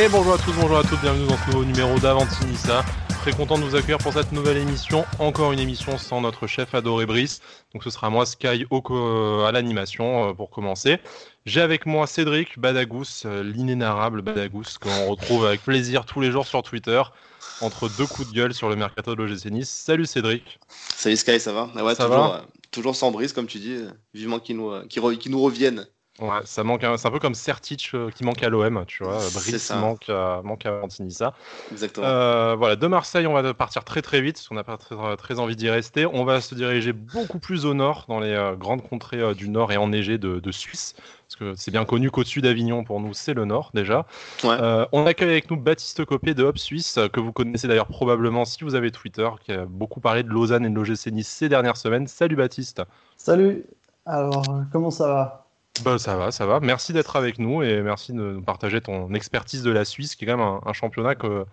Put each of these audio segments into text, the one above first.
Et bonjour à tous, bonjour à toutes, bienvenue dans ce nouveau numéro d'Avantinissa. Très content de vous accueillir pour cette nouvelle émission. Encore une émission sans notre chef adoré Brice. Donc ce sera moi, Sky, au, à l'animation euh, pour commencer. J'ai avec moi Cédric Badagous, euh, l'inénarrable Badagous, qu'on retrouve avec plaisir tous les jours sur Twitter, entre deux coups de gueule sur le mercato de l'OGC Nice. Salut Cédric. Salut Sky, ça va? Ouais, Ça toujours, va? euh, toujours sans brise, comme tu dis. Vivement qu'ils nous, euh, nous reviennent. Ouais, ça manque, un- c'est un peu comme Sertic euh, qui manque à l'OM, tu vois. Brice ça. manque à, manque à Antinissa. Exactement. Euh, voilà, de Marseille, on va partir très très vite, parce qu'on n'a pas très, très envie d'y rester. On va se diriger beaucoup plus au nord, dans les euh, grandes contrées euh, du nord et enneigées de, de Suisse, parce que c'est bien connu qu'au-dessus d'Avignon, pour nous, c'est le nord déjà. Ouais. Euh, on accueille avec nous Baptiste Copé de Hop Suisse, euh, que vous connaissez d'ailleurs probablement si vous avez Twitter, qui a beaucoup parlé de Lausanne et de l'OGC Nice ces dernières semaines. Salut Baptiste. Salut. Alors, comment ça va? Bah, ça va, ça va. Merci d'être avec nous et merci de nous partager ton expertise de la Suisse, qui est quand même un, un championnat que-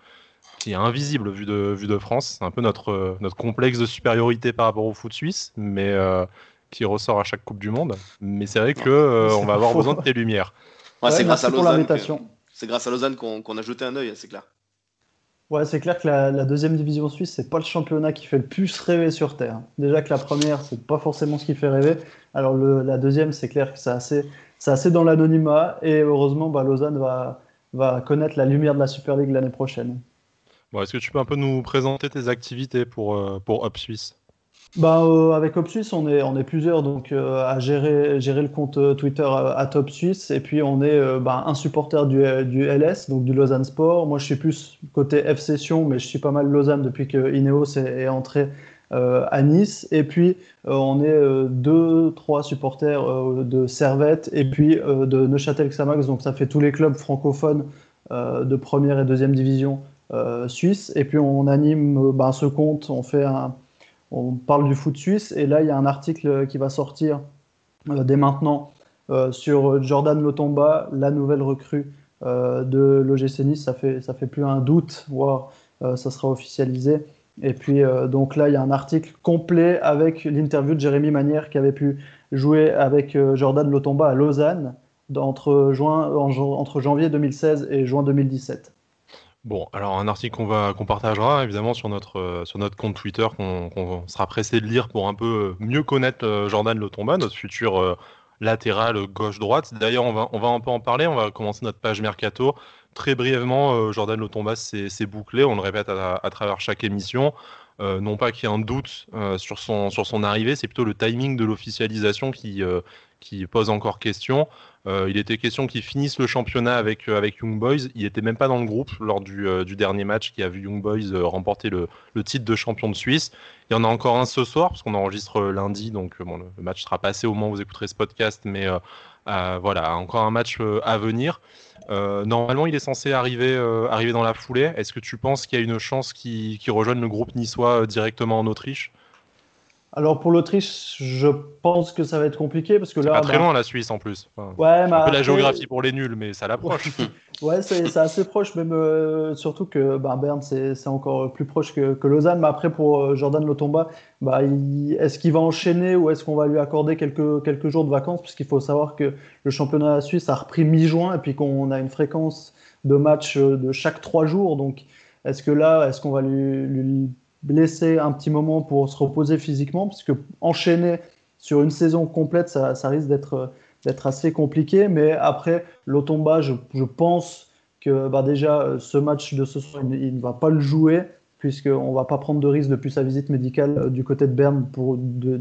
qui est invisible vu de, vu de France. C'est un peu notre, notre complexe de supériorité par rapport au foot suisse, mais euh, qui ressort à chaque Coupe du Monde. Mais c'est vrai que euh, va avoir faux. besoin de tes lumières. Ouais, c'est Ouais, grâce à Lausanne. C'est grâce à Lausanne qu'on qu'on a jeté un œil, c'est clair. Ouais, c'est clair que la, deuxième division suisse, c'est pas le championnat qui fait le plus rêver sur Terre. Déjà que la première, c'est pas forcément ce qui fait rêver. Alors la deuxième, c'est clair que c'est assez, assez dans l'anonymat. Et heureusement, bah, Lausanne va, va connaître la lumière de la Super League l'année prochaine. Bon, Est-ce que tu peux un peu nous présenter tes activités pour, euh, pour Hop Suisse? Bah, euh, avec Opsuisse, on est, on est plusieurs donc, euh, à gérer, gérer le compte euh, Twitter à, Top Suisse. Et puis, on est bah, un supporter du, du LS, donc du Lausanne Sport. Moi, je suis plus côté F Session, mais je suis pas mal Lausanne depuis que Ineos est, entré à Nice. Et puis, on est deux, trois supporters de Servette et puis de Neuchâtel Xamax. Donc, ça fait tous les clubs francophones de première et deuxième division suisse. Et puis, on anime bah, ce compte, on fait un on parle du foot suisse et là il y a un article qui va sortir euh, dès maintenant euh, sur Jordan Lotomba, la nouvelle recrue euh, de l'OGC. Ça fait, ça fait plus un doute, voire ça sera officialisé. Et puis donc là il y a un article complet avec l'interview de Jérémy Manière qui avait pu jouer avec Jordan Lotomba à Lausanne entre janvier 2016 et juin 2017. Bon, alors un article qu'on va partagera évidemment sur notre euh, sur notre compte Twitter qu'on sera pressé de lire pour un peu euh, mieux connaître euh, Jordan Lotomba, notre futur latéral gauche-droite. D'ailleurs, on va on va un peu en parler. On va commencer notre page mercato très brièvement. Jordan Lotomba, c'est bouclé. On le répète à travers chaque émission. Euh, non pas qu'il y ait un doute euh, sur son sur son arrivée, c'est plutôt le timing de l'officialisation qui euh, qui pose encore question. Il était question qu'ils finissent le championnat avec, avec Young Boys. Il n'était même pas dans le groupe lors du, du dernier match qui a vu Young Boys remporter le, le titre de champion de Suisse. Il y en a encore un ce soir, parce qu'on enregistre lundi, donc le, match sera passé au moment où vous écouterez ce podcast, mais voilà, encore un match euh, à venir. Euh, normalement, il est censé arriver, euh, dans la foulée. Est-ce que tu penses qu'il y a une chance qu'il rejoigne le groupe niçois euh, directement en Autriche? Alors pour l'Autriche, je pense que ça va être compliqué parce que là, pas très bah, loin la Suisse en plus. Enfin, Ouais, un mais peu la après- géographie pour les nuls, mais ça l'approche. Ouais, c'est c'est assez proche, même euh, surtout que bah, Berne, c'est encore plus proche que, que Lausanne. Mais après, pour euh, Jordan Lotomba, bah, est-ce qu'il va enchaîner ou est-ce qu'on va lui accorder quelques, quelques jours de vacances? Puisqu'il faut savoir que le championnat suisse a repris mi-juin et puis qu'on a une fréquence de matchs euh, de chaque trois jours. Donc, est-ce que là, est-ce qu'on va lui, lui laisser un petit moment pour se reposer physiquement Puisque enchaîner sur une saison complète, ça, risque d'être euh, d'être assez compliqué. Mais après, Lotomba, je, je pense que bah, déjà, euh, ce match de ce soir, il, ne va pas le jouer, puisqu'on ne va pas prendre de risque depuis sa visite médicale euh, du côté de Berne pour, de-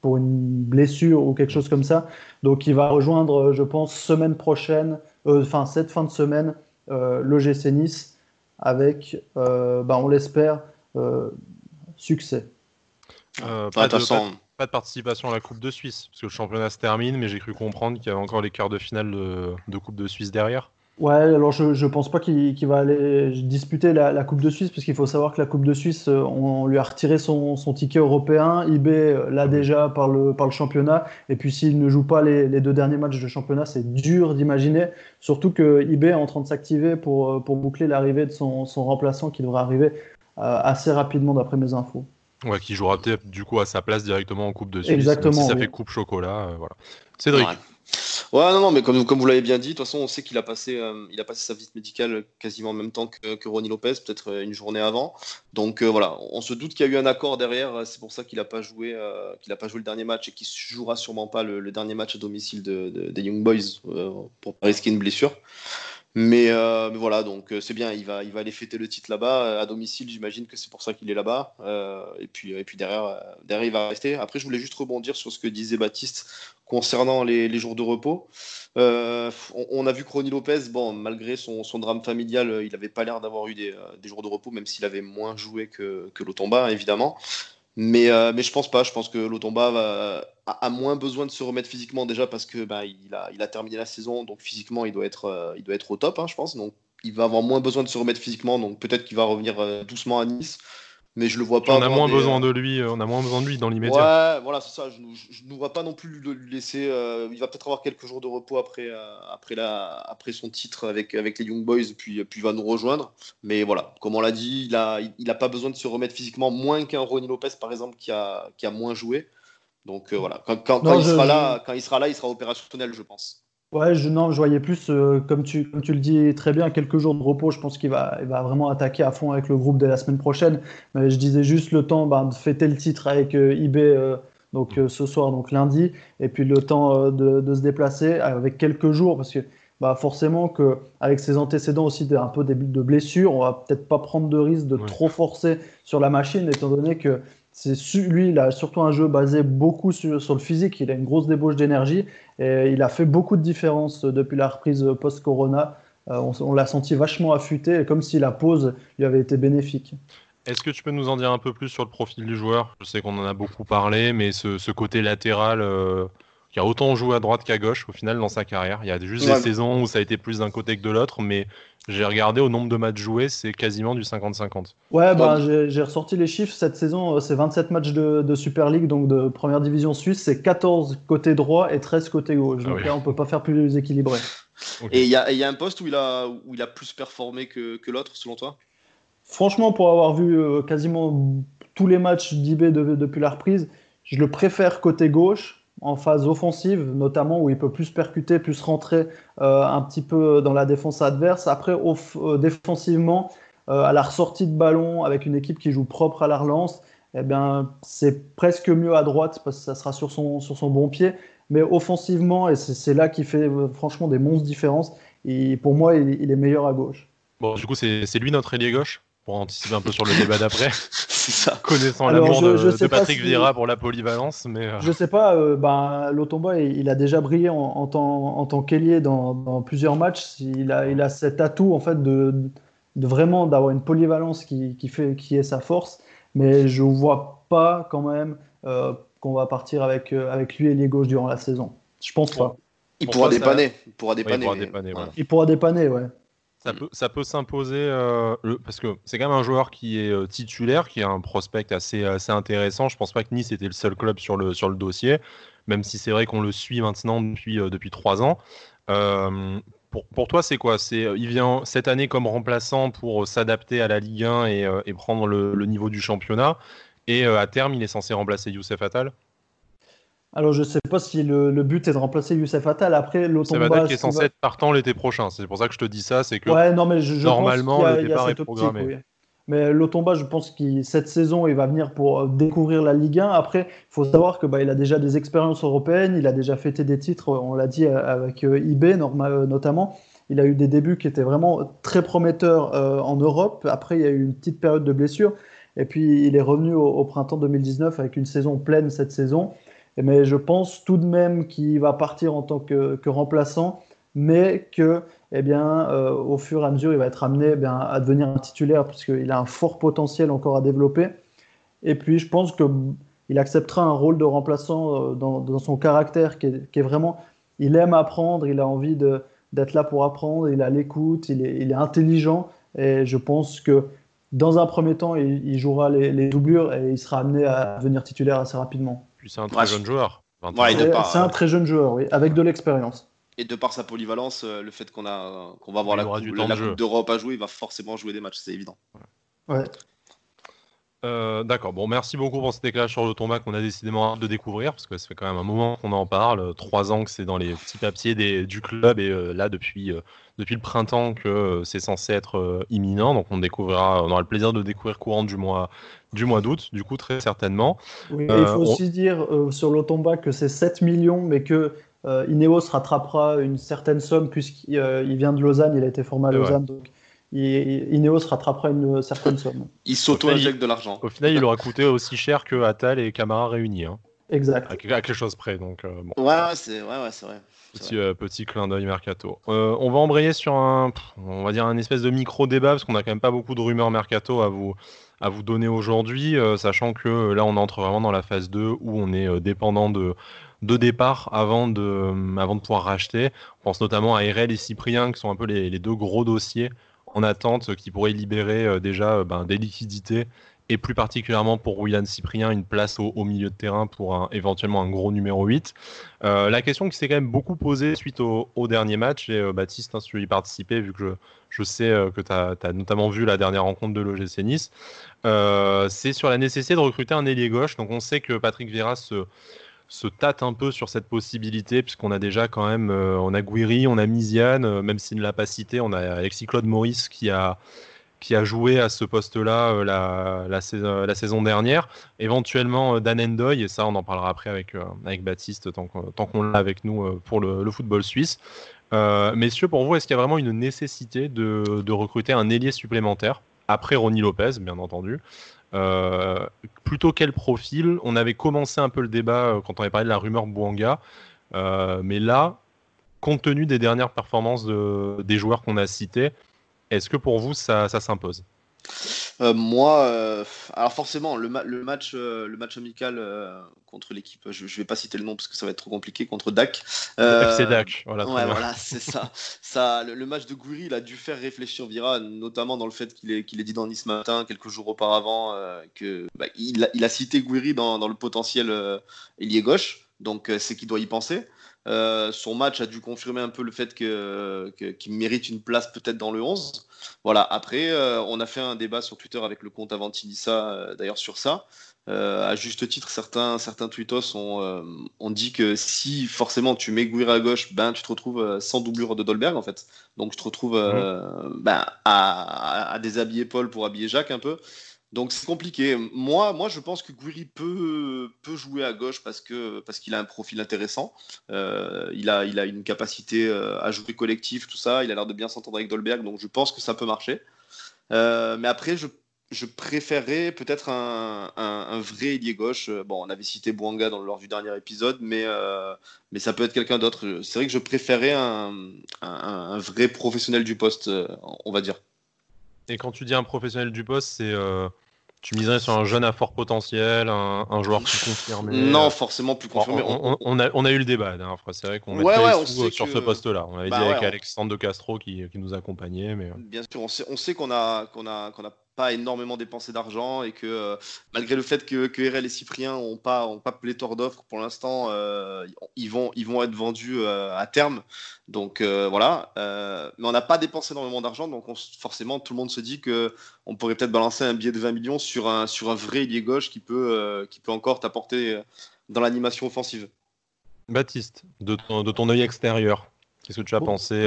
pour une blessure ou quelque chose comme ça. Donc il va rejoindre, je pense, semaine prochaine, enfin cette fin de semaine, le GC Nice, avec, bah, on l'espère, succès. Euh, pas, de de, toute façon, pas- pas de participation à la Coupe de Suisse, parce que le championnat se termine, mais j'ai cru comprendre qu'il y avait encore les quarts de finale de, de Coupe de Suisse derrière. Ouais, alors je ne pense pas qu'il va aller disputer la, la Coupe de Suisse, parce qu'il faut savoir que la Coupe de Suisse, euh, on, lui a retiré son, son ticket européen. IB euh, l'a déjà par le, par le championnat. Et puis s'il ne joue pas les, les deux derniers matchs de championnat, c'est dur d'imaginer. Surtout que IB est en train de s'activer pour, euh, pour boucler l'arrivée de son, son remplaçant qui devrait arriver euh, assez rapidement d'après mes infos. Ouais, qui jouera peut-être du coup à sa place directement en Coupe de Suisse. Exactement, si ça oui. fait Coupe Chocolat. euh, voilà. Cédric, Ouais. Ouais, non, non, mais comme, comme vous l'avez bien dit, de toute façon, on sait qu'il a passé, euh, il a passé sa visite médicale quasiment en même temps que, que Ronnie Lopez, peut-être euh, une journée avant. Donc euh, voilà, on se doute qu'il y a eu un accord derrière. C'est pour ça qu'il n'a pas joué, qu'il a pas joué le dernier match et qu'il jouera sûrement pas le, dernier match à domicile de, des Young Boys pour pas risquer une blessure. Mais, mais voilà, donc c'est bien, il va, il va aller fêter le titre là-bas à domicile. J'imagine que c'est pour ça qu'il est là-bas. et puis, et puis derrière, derrière, il va rester. Après, je voulais juste rebondir sur ce que disait Baptiste concernant les, jours de repos. Euh, on, a vu Ronnie Lopez, bon, malgré son, drame familial, euh, il n'avait pas l'air d'avoir eu des, jours de repos, même s'il avait moins joué que, que Lotomba, évidemment. Mais, euh, mais je pense pas. Je pense que Lotomba a, moins besoin de se remettre physiquement déjà parce que bah, il, a, il a terminé la saison, donc physiquement il doit être, il doit être au top, hein, je pense. Donc il va avoir moins besoin de se remettre physiquement, donc peut-être qu'il va revenir doucement à Nice mais je le vois pas. On a moins besoin de lui, on a moins besoin de lui dans l'immédiat. Ouais, voilà, c'est ça. Je ne vois pas non plus lui laisser. Euh, il va peut-être avoir quelques jours de repos après, euh, après, la, après son titre avec, avec les Young Boys, puis, puis il va nous rejoindre. Mais voilà, comme on l'a dit, il a, il, a pas besoin de se remettre physiquement, moins qu'un Ronnie Lopez par exemple qui a, qui a moins joué. Donc euh, voilà, quand, quand, il sera là, quand il sera là, il sera opérationnel, je pense. Ouais, je, non, je voyais plus, euh, comme, tu, comme tu le dis très bien, quelques jours de repos. Je pense qu'il va, il va vraiment attaquer à fond avec le groupe dès la semaine prochaine. Mais je disais juste le temps bah, de fêter le titre avec euh, IB euh, donc, ce soir, donc lundi, et puis le temps de, de, se déplacer avec quelques jours, parce que bah, forcément que avec ses antécédents aussi un peu des de blessures, on va peut-être pas prendre de risque de trop forcer sur la machine, étant donné que lui, il a surtout un jeu basé beaucoup sur, le physique. Il a une grosse débauche d'énergie et il a fait beaucoup de différences depuis la reprise post-corona. Euh, on, l'a senti vachement affûté, comme si la pause lui avait été bénéfique. Est-ce que tu peux nous en dire un peu plus sur le profil du joueur? Je sais qu'on en a beaucoup parlé, mais ce, côté latéral euh, qui a autant joué à droite qu'à gauche au final dans sa carrière. Il y a juste des saisons où ça a été plus d'un côté que de l'autre, mais j'ai regardé au nombre de matchs joués, c'est quasiment du 50-50. Ouais, bah, j'ai ressorti les chiffres. Cette saison, euh, c'est 27 matchs de, Super League, donc de première division suisse. C'est 14 côté droit et 13 côté gauche. Ah donc là, on peut pas faire plus équilibré. Et il y, a un poste où il a, où il a plus performé que, que l'autre, selon toi? Franchement, pour avoir vu euh, quasiment tous les matchs d'IB depuis la reprise, je le préfère côté gauche en phase offensive, notamment où il peut plus percuter, plus rentrer euh, un petit peu dans la défense adverse. Après, euh, défensivement, euh, à la ressortie de ballon, avec une équipe qui joue propre à la relance, eh bien, c'est presque mieux à droite parce que ça sera sur son, sur son bon pied. Mais offensivement, et c'est là qu'il fait franchement des monstres différences, et pour moi, il, il est meilleur à gauche. Bon, du coup, c'est lui notre ailier gauche? Pour anticiper un peu sur le débat d'après. c'est ça. Connaissant l'amour de, Patrick Vieira pour la polyvalence. Mais euh. Je sais pas, euh, ben, Lotomba, il, a déjà brillé en, tant, en tant qu'ailier dans, plusieurs matchs. Il a, il a cet atout en fait de, de vraiment d'avoir une polyvalence qui, qui, fait, qui est sa force. Mais je ne vois pas quand même euh, qu'on va partir avec, avec lui ailier gauche durant la saison. Je pense pas. Il pourra, dépanner. il pourra dépanner. Il pourra dépanner, ouais. Ça peut, ça peut s'imposer euh, parce que c'est quand même un joueur qui est euh, titulaire, qui a un prospect assez, assez intéressant. Je pense pas que Nice était le seul club sur le, sur le dossier, même si c'est vrai qu'on le suit maintenant depuis, euh, depuis trois ans. pour, pour, toi, c'est quoi? C'est il vient cette année comme remplaçant pour s'adapter à la Ligue 1 et, et prendre le, le, niveau du championnat. Et à terme, il est censé remplacer Youssef Attal? Alors, je ne sais pas si le, but est de remplacer Youssef Attal. Après, Lotomba. qui est censé être partant l'été prochain. C'est pour ça que je te dis ça. C'est que ouais, non, mais je, normalement, le départ est programmé. Mais Lotomba, je pense que cette saison, il va venir pour euh, découvrir la Ligue 1. Après, il faut savoir que bah, il a déjà des expériences européennes. Il a déjà fêté des titres, on l'a dit, euh, avec euh, IB notamment. Il a eu des débuts qui étaient vraiment très prometteurs en Europe. Après, il y a eu une petite période de blessure. Et puis, il est revenu au, au printemps 2019 avec une saison pleine cette saison. Mais je pense tout de même qu'il va partir en tant que, remplaçant, mais que, eh bien, euh, au fur et à mesure, il va être amené eh à devenir un titulaire, puisqu'il a un fort potentiel encore à développer. Et puis, je pense qu'il acceptera un rôle de remplaçant euh, dans, son caractère, qui est, vraiment, il aime apprendre, il a envie d'être là pour apprendre, il a l'écoute, il est, il est, intelligent, et je pense que dans un premier temps, il, jouera les, les doublures et il sera amené à devenir titulaire assez rapidement. Puis c'est un très jeune joueur. c'est un très jeune joueur, oui, avec de l'expérience. Et de par sa polyvalence, euh, le fait qu'on a qu'on va avoir la, coupe, d'Europe à jouer, il va forcément jouer des matchs, c'est évident. Ouais. Euh, d'accord, bon, merci beaucoup pour cet éclairage sur le tomba qu'on a décidément hâte de découvrir, parce que ça fait quand même un moment qu'on en parle, trois ans que c'est dans les petits papiers des, du club, et euh, là, depuis, euh, depuis le printemps, que c'est censé être imminent, donc on découvrira, on aura le plaisir de découvrir courant du mois, du mois d'août, du coup, très certainement. Oui, il faut aussi dire sur l'Otomba que c'est 7 millions, mais que Ineos rattrapera une certaine somme, puisqu'il vient de Lausanne, il a été formé à Lausanne, donc Ineos rattrapera une certaine somme. Il s'auto-injecte de l'argent. Au final, il aura coûté aussi cher que Atal et Camara réunis. Hein. Exact. À, quelque chose près. Donc, euh, bon. Ouais, c'est ouais, ouais, vrai. Petit, euh, petit, clin d'œil mercato. Euh, on va embrayer sur un, on va dire un espèce de micro débat parce qu'on a quand même pas beaucoup de rumeurs mercato à vous, à vous donner aujourd'hui, sachant que là on entre vraiment dans la phase 2 où on est dépendant de, de départ avant de, avant de pouvoir racheter. On pense notamment à RL et Cyprien qui sont un peu les, les deux gros dossiers en attente qui pourrait libérer euh, déjà euh, ben, des liquidités et plus particulièrement pour William Cyprien, une place au, milieu de terrain pour éventuellement un gros numéro 8. Euh, la question qui s'est quand même beaucoup posée suite au, dernier match, et Baptiste, hein, tu veux y participer, vu que je, sais que tu as, notamment vu la dernière rencontre de l'OGC Nice, c'est sur la nécessité de recruter un ailier gauche. Donc on sait que Patrick Vieira se tâte un peu sur cette possibilité, puisqu'on a déjà quand même, euh, on a Guiri, on a Miziane, euh, même s'il ne l'a pas cité, on a Alexis Claude Maurice qui a, qui a joué à ce poste-là euh, la, la, saison, la, saison dernière. Éventuellement Dan Endoy, et ça on en parlera après avec, avec Baptiste, tant qu'on l'a avec nous pour le, football suisse. messieurs, pour vous, est-ce qu'il y a vraiment une nécessité de, de recruter un ailier supplémentaire après Ronnie Lopez, bien entendu, euh, plutôt quel profil? On avait commencé un peu le débat euh, quand on avait parlé de la rumeur Bouanga, euh, mais là, compte tenu des dernières performances des joueurs qu'on a cités, est-ce que pour vous ça s'impose? Euh, moi, euh, alors forcément, le, match, euh, le match amical contre l'équipe, je, ne vais pas citer le nom parce que ça va être trop compliqué, contre DAC. FC DAC, voilà. Ouais, voilà, c'est ça. ça le, match de Gouiri, il a dû faire réfléchir Vira, notamment dans le fait qu'il est dit dans Nice matin, quelques jours auparavant, que bah, il, a, il, a, cité Gouiri dans, dans le potentiel ailier gauche, donc c'est qu'il doit y penser. Euh, son match a dû confirmer un peu le fait qu'il mérite une place peut-être dans le 11. Voilà, après, euh, on a fait un débat sur Twitter avec le compte Avantinissa, euh, d'ailleurs sur ça. à juste titre, certains, certains tweetos ont, dit que si forcément tu mets à gauche, ben, tu te retrouves sans doublure de Dolberg en fait. Donc tu te retrouves ben, à, à, déshabiller Paul pour habiller Jacques un peu. Donc c'est compliqué. Moi, moi, je pense que Guiri peut, peut jouer à gauche parce parce qu'il a un profil intéressant. Euh, il, a, il a une capacité euh, à jouer collectif, tout ça. Il a l'air de bien s'entendre avec Dolberg, donc je pense que ça peut marcher. Euh, mais après, je, je préférerais peut-être un, un, vrai ailier gauche. Bon, on avait cité Bouanga dans, lors du dernier épisode, mais, mais ça peut être quelqu'un d'autre. C'est vrai que je préférais un, un, vrai professionnel du poste, on va dire. Et quand tu dis un professionnel du poste, c'est tu miserais sur un jeune à fort potentiel, un, joueur plus confirmé Non, forcément plus confirmé. On, a, on a, eu le débat la C'est vrai qu'on ouais, ouais, sur ce poste-là. On avait dit avec Alexandre de Castro qui, qui, nous accompagnait. Mais... Bien sûr, on sait, on sait qu'on a, qu'on a, qu'on a pas énormément dépensé d'argent et que euh, malgré le fait que, que RL et Cyprien n'ont pas, ont pas pléthore d'offres pour l'instant, euh, ils, vont, ils vont être vendus euh, à terme. Donc voilà. mais on n'a pas dépensé énormément d'argent, donc forcément tout le monde se dit que on pourrait peut-être balancer un billet de 20 millions sur un, sur un vrai ailier gauche qui peut, qui peut encore t'apporter dans l'animation offensive. Baptiste, de ton, de ton œil extérieur, qu'est-ce que tu as pensé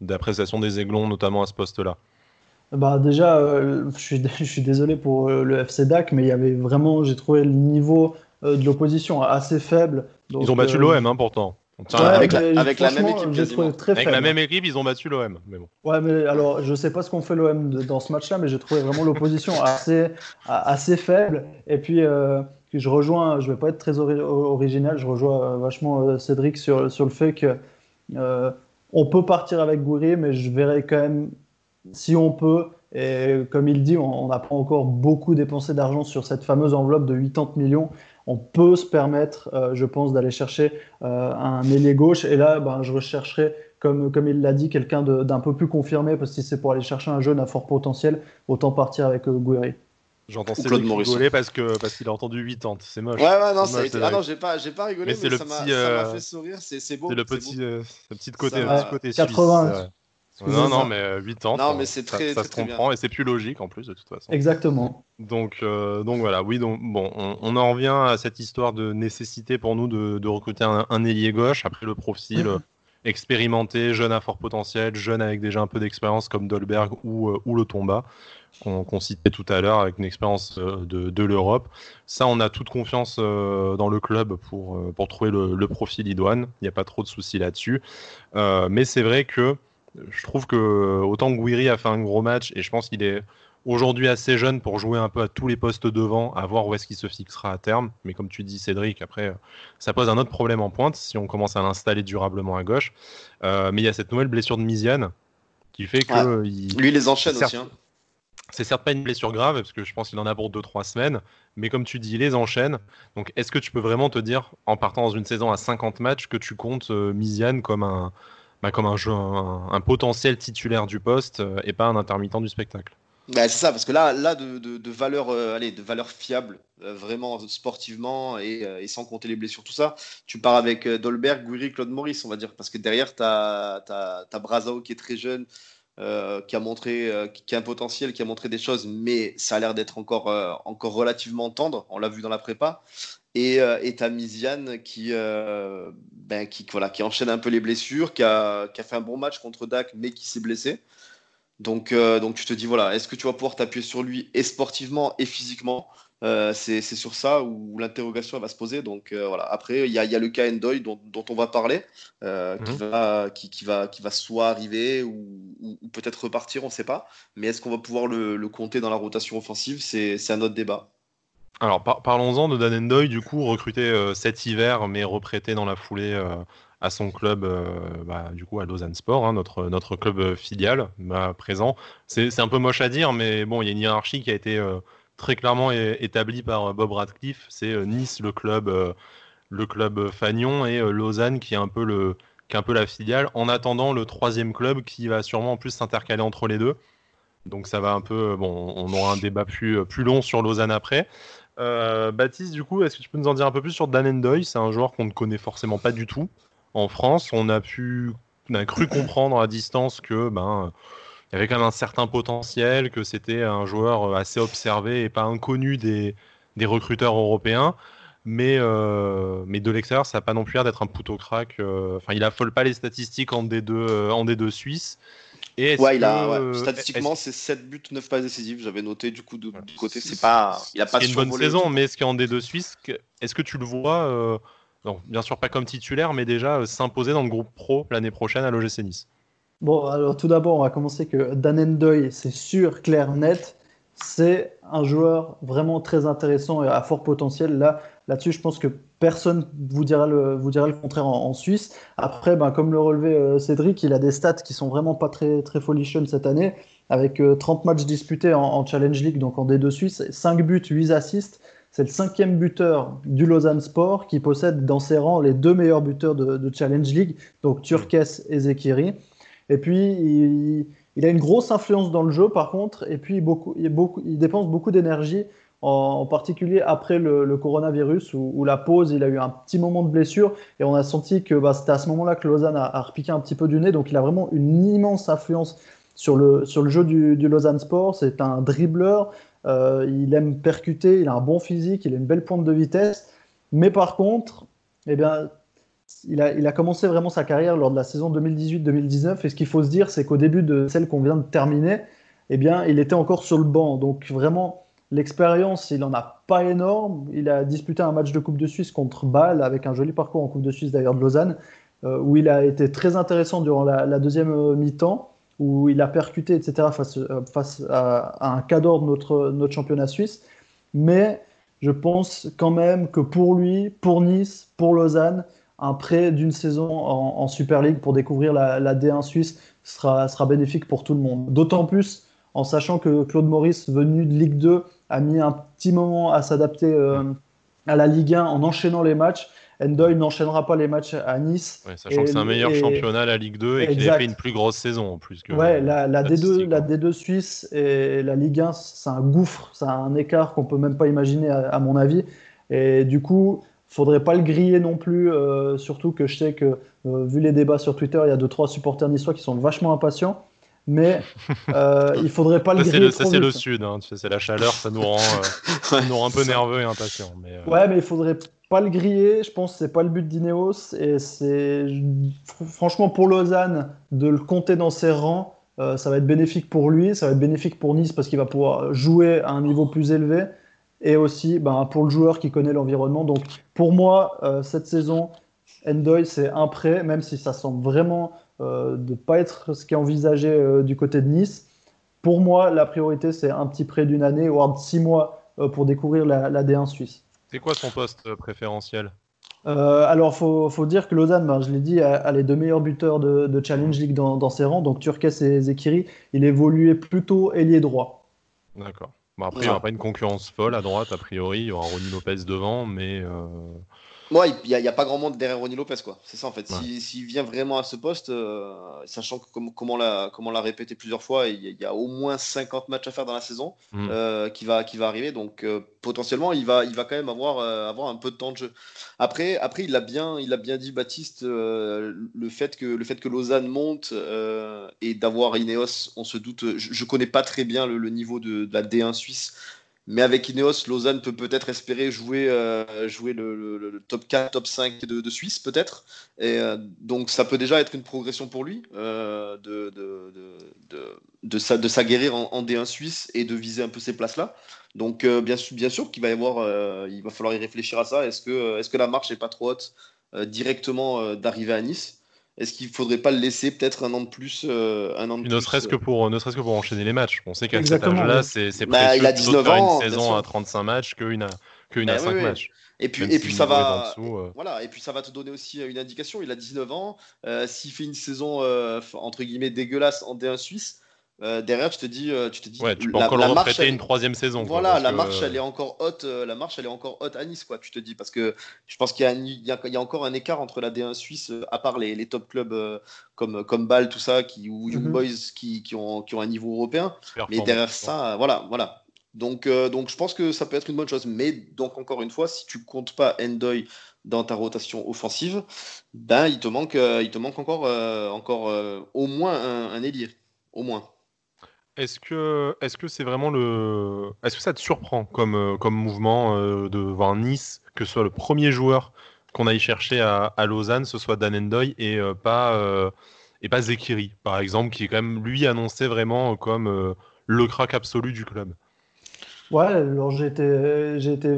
d'appréciation des Aiglons, notamment à ce poste-là? Bah déjà, euh, je, suis, je suis désolé pour euh, le FC DAC, mais il y avait vraiment, j'ai trouvé le niveau euh, de l'opposition assez faible. ils ont battu l'OM, hein, pourtant. avec, la, avec la, même équipe, très avec la même équipe, ils ont battu l'OM. Mais bon. Ouais, mais alors, je sais pas ce qu'on fait l'OM dans ce match-là, mais j'ai trouvé vraiment l'opposition assez, assez faible. Et puis, je rejoins, je vais pas être très original, je rejoins vachement Cédric sur, sur le fait que on peut partir avec Goury, mais je verrais quand même si on peut, et comme il dit, on n'a pas encore beaucoup dépensé d'argent sur cette fameuse enveloppe de 80 millions. On peut se permettre, euh, je pense, d'aller chercher euh, un ailier gauche. Et là, ben, je rechercherai, comme, comme il l'a dit, quelqu'un d'un peu plus confirmé, parce que si c'est pour aller chercher un jeune à fort potentiel, autant partir avec euh, Gouiri. J'entends Claude rigoler parce que parce qu'il a entendu 80, c'est moche. Ouais ouais non, ça été... ah non, j'ai pas j'ai pas rigolé mais, mais ça m'a fait sourire, c'est beau. C'est le petit, euh, petit côté, petit côté 80, Non, non, mais 8 ans. Non, mais c'est très, ça, se comprend et c'est plus logique en plus de toute façon. Exactement. Donc, donc voilà, oui, donc bon, on, en revient à cette histoire de nécessité pour nous de, recruter un, un, ailier gauche. Après le profil, expérimenté, jeune à fort potentiel, jeune avec déjà un peu d'expérience comme Dolberg ou, ou le Tomba qu'on citait tout à l'heure avec une expérience euh, de, l'Europe. Ça, on a toute confiance euh, dans le club pour, euh, pour trouver le, profil idoine. Il n'y a pas trop de soucis là-dessus. mais c'est vrai que je trouve que autant que Guiri a fait un gros match et je pense qu'il est aujourd'hui assez jeune pour jouer un peu à tous les postes devant, à voir où est-ce qu'il se fixera à terme. Mais comme tu dis, Cédric, après, ça pose un autre problème en pointe si on commence à l'installer durablement à gauche. mais il y a cette nouvelle blessure de Misiane qui fait que. Il... Lui, les enchaîne aussi. Hein. C'est certes pas une blessure grave, parce que je pense qu'il en a pour 2-3 semaines, mais comme tu dis, il les enchaîne. Donc est-ce que tu peux vraiment te dire, en partant dans une saison à 50 matchs, que tu comptes euh, Misiane comme un, bah, comme un, jeu, un, potentiel titulaire du poste euh, et pas un intermittent du spectacle bah, c'est ça, parce que là, là de, de, valeur, euh, allez, de valeur fiable, vraiment sportivement et, sans compter les blessures, tout ça, tu pars avec Dolberg, Goury, Claude Maurice, on va dire, parce que derrière, tu as, Brazao qui est très jeune, euh, qui a montré euh, qui a un potentiel, qui a montré des choses, mais ça a l'air d'être encore, euh, encore relativement tendre. On l'a vu dans la prépa. Et et Misiane qui, ben, qui, voilà, qui enchaîne un peu les blessures, qui a, qui a fait un bon match contre Dak, mais qui s'est blessé. Donc, donc tu te dis, voilà, est-ce que tu vas pouvoir t'appuyer sur lui et sportivement et physiquement? Euh, c'est sur ça où l'interrogation va se poser. Donc euh, voilà. Après, il y, a le cas Endoy dont, on va parler, euh, qui, mhm. va, qui, va, qui va soit arriver ou, peut-être repartir, on ne sait pas. Mais est-ce qu'on va pouvoir le, compter dans la rotation offensive? C'est un autre débat. Alors parlons-en de Dan Endoy, du coup, recruté cet hiver, mais reprêté dans la foulée à son club, bah, du coup à Lausanne Sport, hein, notre, notre club filial bah, présent. C'est un peu moche à dire, mais bon, il y a une hiérarchie qui a été très clairement établi par euh, Bob Radcliffe. C'est euh, Nice le club, euh, le club Fagnon et Lausanne qui est un peu le qui est un peu la filiale. En attendant le troisième club qui va sûrement en plus s'intercaler entre les deux. Donc ça va un peu, bon, on aura un débat plus, plus long sur Lausanne après. Baptiste, du coup, est-ce que tu peux nous en dire un peu plus sur Dan Endoy C'est un joueur qu'on ne connaît forcément pas du tout en France. On a pu, on a cru comprendre à distance que ben il y avait quand même un certain potentiel, que c'était un joueur euh, assez observé et pas inconnu des, des recruteurs européens. Mais, euh, mais de l'extérieur, ça n'a pas non plus l'air d'être un pouto crack. Euh, enfin, il affole pas les statistiques en D2, en D2 suisse. Et ouais, il a, statistiquement, c'est 7 buts, 9 passes décisives. J'avais noté du coup de, du côté. C'est pas, il a pas une bonne saison, mais est-ce qu'en D2 suisse, est-ce que tu le vois, bien sûr pas comme titulaire, mais déjà s'imposer dans le groupe pro l'année prochaine à l'OGC Nice? Bon, alors tout d'abord, on va commencer que Dan Endoy, c'est sûr, clair, net. C'est un joueur vraiment très intéressant et à fort potentiel. Là, là-dessus, je pense que personne vous dira le, vous dira le contraire en, Suisse. Après, ben, comme le relevait euh, Cédric, il a des stats qui sont vraiment pas très, très folichonnes cette année, avec 30 euh, matchs disputés en, Challenge League, donc en D2 Suisse, 5 buts, 8 assists. C'est le cinquième buteur du Lausanne Sport qui possède dans ses rangs les deux meilleurs buteurs de, Challenge League, donc Turques et Zekiri. Et puis, il, a une grosse influence dans le jeu, par contre, et puis beaucoup, il, beaucoup, il dépense beaucoup d'énergie, en, particulier après le, coronavirus, où, la pause, il a eu un petit moment de blessure, et on a senti que bah, c'était à ce moment-là que Lausanne a, repiqué un petit peu du nez, donc il a vraiment une immense influence sur le, sur le jeu du, Lausanne Sport. C'est un dribbleur, euh, il aime percuter, il a un bon physique, il a une belle pointe de vitesse, mais par contre, eh bien, il a, commencé vraiment sa carrière lors de la saison 2018-2019. Et ce qu'il faut se dire, c'est qu'au début de celle qu'on vient de terminer, eh bien, il était encore sur le banc. Donc vraiment, l'expérience, il n'en a pas énorme. Il a disputé un match de Coupe de Suisse contre Bâle, avec un joli parcours en Coupe de Suisse d'ailleurs de Lausanne, euh, où il a été très intéressant durant la, deuxième euh, mi-temps, où il a percuté, etc., face, euh, face à, un cadre de notre, notre championnat suisse. Mais je pense quand même que pour lui, pour Nice, pour Lausanne, un prêt d'une saison en, Super League pour découvrir la, D1 suisse sera, sera bénéfique pour tout le monde. D'autant plus en sachant que Claude Maurice, venu de Ligue 2, a mis un petit moment à s'adapter euh, à la Ligue 1 en enchaînant les matchs. Endoy n'enchaînera pas les matchs à Nice. sachant que c'est un meilleur championnat, la Ligue 2, et qu'il a fait une plus grosse saison en plus. Que ouais, la, D2, la D2 suisse et la Ligue 1, c'est un gouffre, c'est un écart qu'on peut même pas imaginer à, à, mon avis. Et du coup, faudrait pas le griller non plus, euh, surtout que je sais que, euh, vu les débats sur Twitter, il y a deux, trois supporters niçois qui sont vachement impatients. Mais euh, il faudrait pas le griller. Ça, c'est le sud, hein, c'est la chaleur, ça nous rend, euh, nous rend un peu nerveux et impatients. Mais, euh. Ouais, mais il faudrait pas le griller, je pense que c'est pas le but d'Ineos, et c'est franchement pour Lausanne de le compter dans ses rangs, euh, ça va être bénéfique pour lui, ça va être bénéfique pour Nice parce qu'il va pouvoir jouer à un niveau plus élevé, et aussi ben, pour le joueur qui connaît l'environnement. Donc pour moi, cette saison, Endoy, c'est un prêt, même si ça semble vraiment euh, de ne pas être ce qui est envisagé euh, du côté de Nice. Pour moi, la priorité, c'est un petit prêt d'une année, voire de six mois euh, pour découvrir la, D1 suisse. C'est quoi son poste préférentiel? Alors, il faut, dire que Lausanne, ben, je l'ai dit, a, les deux meilleurs buteurs de, Challenge League dans, ses rangs, donc Turques et Zekiri. Il évoluait plutôt ailier droit. D'accord. après, il n'y aura pas une concurrence folle à droite, a priori. Il y aura Ronnie Lopez devant, mais. Moi, il n'y a, pas grand monde derrière Ronnie Lopez, quoi. C'est ça, en fait. S'il vient vraiment à ce poste, euh, sachant que, comme, on l'a répété plusieurs fois, il y, a au moins 50 matchs à faire dans la saison mm. euh, qui, va, qui va arriver. Donc, euh, potentiellement, il va, il va quand même avoir, avoir un peu de temps de jeu. Après, après il, a bien, il a bien dit, Baptiste, le, fait que, le fait que Lausanne monte et d'avoir Ineos, on se doute. Je ne connais pas très bien le, niveau de, de la D1 suisse. Mais avec Ineos, Lausanne peut peut-être espérer jouer, euh, le, top 4, top 5 de, Suisse, peut-être. Et euh, donc, ça peut déjà être une progression pour lui euh, de, de, de, s'aguerrir en, D1 suisse et de viser un peu ces places-là. Donc, bien, bien sûr qu'il va y avoir, il va falloir y réfléchir à ça. Est-ce que, est -ce que la marche n'est pas trop haute directement d'arriver à Nice? Est-ce qu'il ne faudrait pas le laisser peut-être un an de plus euh, un an de ne serait-ce que pour ne serait-ce que pour enchaîner les matchs. On sait qu'à cet âge-là, c'est c'est bah, il a 19 ans, une saison à 35 matchs qu'une à qu'une à 5 bah matchs. Et puis, et puis ça va, euh. voilà, et puis ça va te donner aussi une indication. Il a 19 ans. Euh, s'il fait une saison entre guillemets dégueulasse en D1 suisse, euh, derrière, tu te dis, euh, tu te dis, ouais, tu peux la, encore la marche, une troisième saison. Voilà, la marche, elle est encore haute. Euh, la marche, elle est encore haute à Nice, quoi. Tu te dis parce que je pense qu'il y, y, a encore un écart entre la D1 suisse, à part les, les top clubs comme comme Bâle, tout ça, qui ou Young mhm. Boys, qui, qui, ont, qui ont un niveau européen. Mais derrière ça, voilà, voilà. Donc, donc, je pense que ça peut être une bonne chose. Mais donc, encore une fois, si tu comptes pas Endoy dans ta rotation offensive, ben il te manque, il te manque encore, encore au moins un, un ailier, au moins. Est-ce que est-ce que c'est vraiment le est-ce que ça te surprend comme, euh, comme mouvement euh, de voir Nice que ce soit le premier joueur qu'on aille chercher à, Lausanne, ce soit Dan Endoy et euh, pas et pas Zekiri par exemple qui est quand même lui annoncé vraiment comme le crack absolu du club? Ouais, alors j'ai été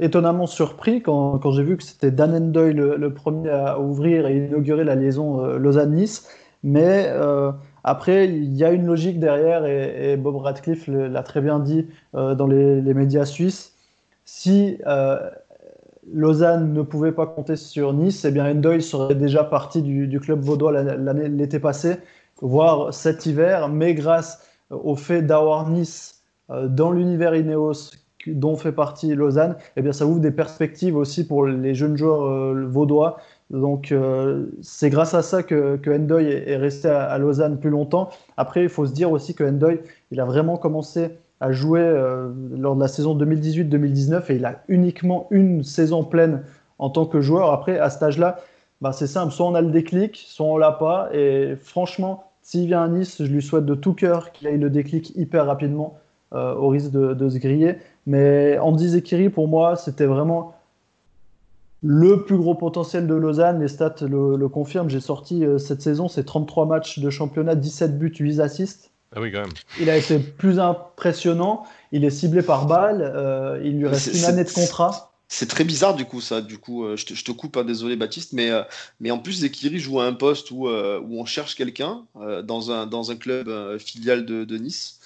étonnamment surpris quand, quand j'ai vu que c'était Dan Endoy le, le, premier à ouvrir et inaugurer la liaison Lausanne-Nice. Mais après, il y a une logique derrière et, Bob Radcliffe l'a très bien dit euh, dans les, médias suisses. Si euh, Lausanne ne pouvait pas compter sur Nice, eh bien Endoy serait déjà parti du, club vaudois l'été passé, voire cet hiver, mais grâce au fait d'avoir Nice euh, dans l'univers Ineos dont fait partie Lausanne, eh bien ça ouvre des perspectives aussi pour les jeunes joueurs vaudois donc euh, c'est grâce à ça que, que Endoy est, resté à, Lausanne plus longtemps. Après, il faut se dire aussi que Endoy, il a vraiment commencé à jouer euh, lors de la saison 2018-2019 et il a uniquement une saison pleine en tant que joueur. Après, à cet âge-là, bah, c'est simple, soit on a le déclic, soit on l'a pas. Et franchement, s'il vient à Nice, je lui souhaite de tout cœur qu'il ait le déclic hyper rapidement, euh, au risque de, de, se griller. Mais Andy Zekiri, pour moi, c'était vraiment le plus gros potentiel de Lausanne, les stats le, confirment. J'ai sorti euh, cette saison, c'est 33 matchs de championnat, 17 buts, 8 assists. Ah oui, quand même. Il a été plus impressionnant. Il est ciblé par balle. Euh, il lui reste une année de contrat. C'est très bizarre du coup ça. Du coup, euh, je, te, coupe, hein, désolé Baptiste, mais, mais en plus Zekiri joue à un poste où, où on cherche quelqu'un dans, un, dans un club filial de, de, Nice.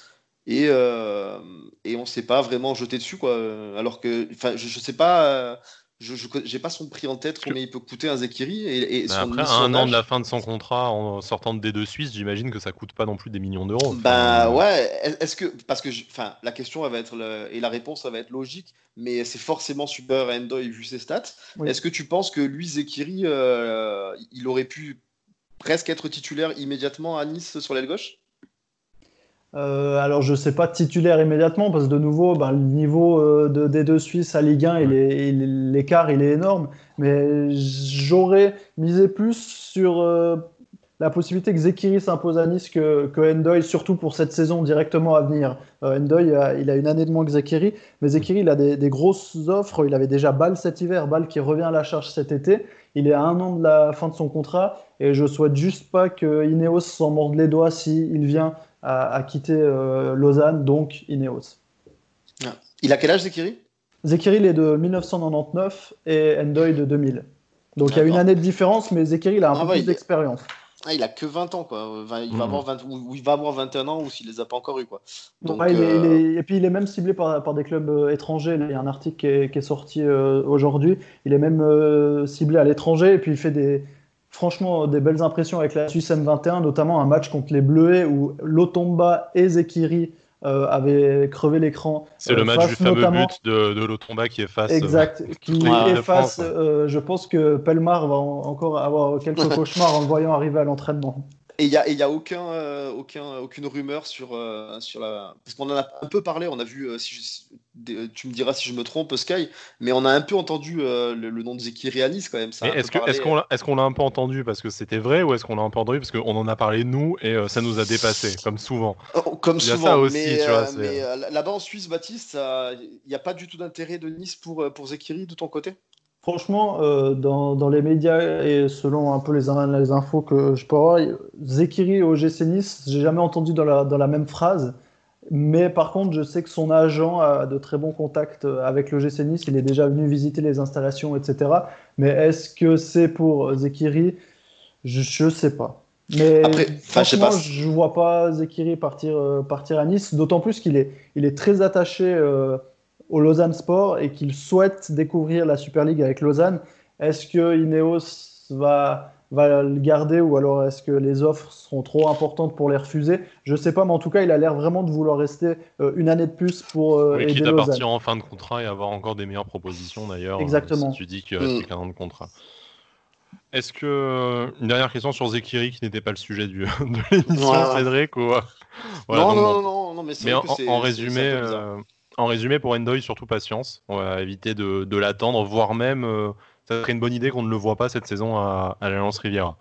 Et, et on ne s'est pas vraiment jeté dessus quoi. Alors que, enfin, je ne sais pas je n'ai pas son prix en tête, combien il peut coûter un Zekiri. Et, après, un an de la fin de son contrat en sortant de D2 Suisse, j'imagine que ça coûte pas non plus des millions d'euros. Bah ouais, est-ce que. Parce que enfin, la question va être. et la réponse va être logique, mais c'est forcément super Endoy vu ses stats. Est-ce que tu penses que lui, Zekiri, euh, il aurait pu presque être titulaire immédiatement à Nice sur l'aile gauche? Euh, alors, je ne sais pas titulaire immédiatement parce que de nouveau, ben, le niveau euh, de, des deux Suisses à Ligue 1, l'écart il, est énorme. Mais j'aurais misé plus sur euh, la possibilité que Zekiri s'impose à Nice que, que Endoy, surtout pour cette saison directement à venir. Endoy, il a une année de moins que Zekiri, mais Zekiri, il a des, grosses offres. Il avait déjà Ball cet hiver, Ball qui revient à la charge cet été. Il est à un an de la fin de son contrat et je souhaite juste pas que Ineos s'en morde les doigts s'il vient à, quitter euh, Lausanne, donc Ineos. Il a quel âge Zekiri Zekiri, il est de 1999 et Endoy de 2000. Donc il y a une année de différence, mais Zekiri, il a un ah peu plus d'expérience. Ah, il a que 20 ans, quoi. Il, va, mhm. avoir ou, il va avoir 21 ans ou s'il les a pas encore eu, quoi. Donc, euh, Et puis il est même ciblé par, par des clubs euh, étrangers. Il y a un article qui est, sorti euh, aujourd'hui. Il est même ciblé à l'étranger et puis il fait des, franchement des belles impressions avec la Suisse M21, notamment un match contre les Bleuets où Lotomba et Zekiri euh, avait crevé l'écran. C'est le euh, match du fameux but de, de Lotomba qui efface. Euh, exact, qui efface. je pense que Pelmar va encore avoir quelques cauchemars en le voyant arriver à l'entraînement. Et il n'y a, y a aucun, euh, aucun, aucune rumeur sur, euh, sur la. Parce qu'on en a un peu parlé, on a vu, euh, si tu me diras si je me trompe, Sky, mais on a un peu entendu le, nom de Zekiri Anis quand même. Est-ce qu'on est est l'a un peu entendu parce que c'était vrai ou est-ce qu'on l'a un peu entendu parce qu'on en a parlé nous et ça nous a dépassé, comme souvent oh, Comme souvent. Ça aussi, mais, tu vois, mais là-bas en Suisse, Baptiste, il n'y a pas du tout d'intérêt de Nice pour, pour Zekiri de ton côté? Franchement, euh, dans, les médias et selon un peu les, les infos que je peux avoir, Zekiri au GC Nice, j'ai jamais entendu dans la, dans la, même phrase. Mais par contre, je sais que son agent a de très bons contacts avec le GC Nice. Il est déjà venu visiter les installations, etc. Mais est-ce que c'est pour Zekiri? Je ne sais pas. Mais franchement, je ne vois pas Zekiri partir, euh, partir à Nice. D'autant plus qu'il est, il est très attaché. Euh, au Lausanne Sport et qu'il souhaite découvrir la Super League avec Lausanne, est-ce que Ineos va, va le garder ou alors est-ce que les offres seront trop importantes pour les refuser? Je ne sais pas, mais en tout cas, il a l'air vraiment de vouloir rester euh, une année de plus pour euh, oui, quitte à partir en fin de contrat et avoir encore des meilleures propositions d'ailleurs. Exactement. si tu dis qu'il reste mm. qu'un an de contrat. Est-ce que une dernière question sur Zekiri qui n'était pas le sujet du, de l'émission, Cédric ou... non, non, non, non, mais, mais en, en, résumé, en résumé, pour Endoy, surtout patience. On va éviter de, l'attendre, voire même, euh, ça serait une bonne idée qu'on ne le voit pas cette saison à, à l'Alliance Riviera.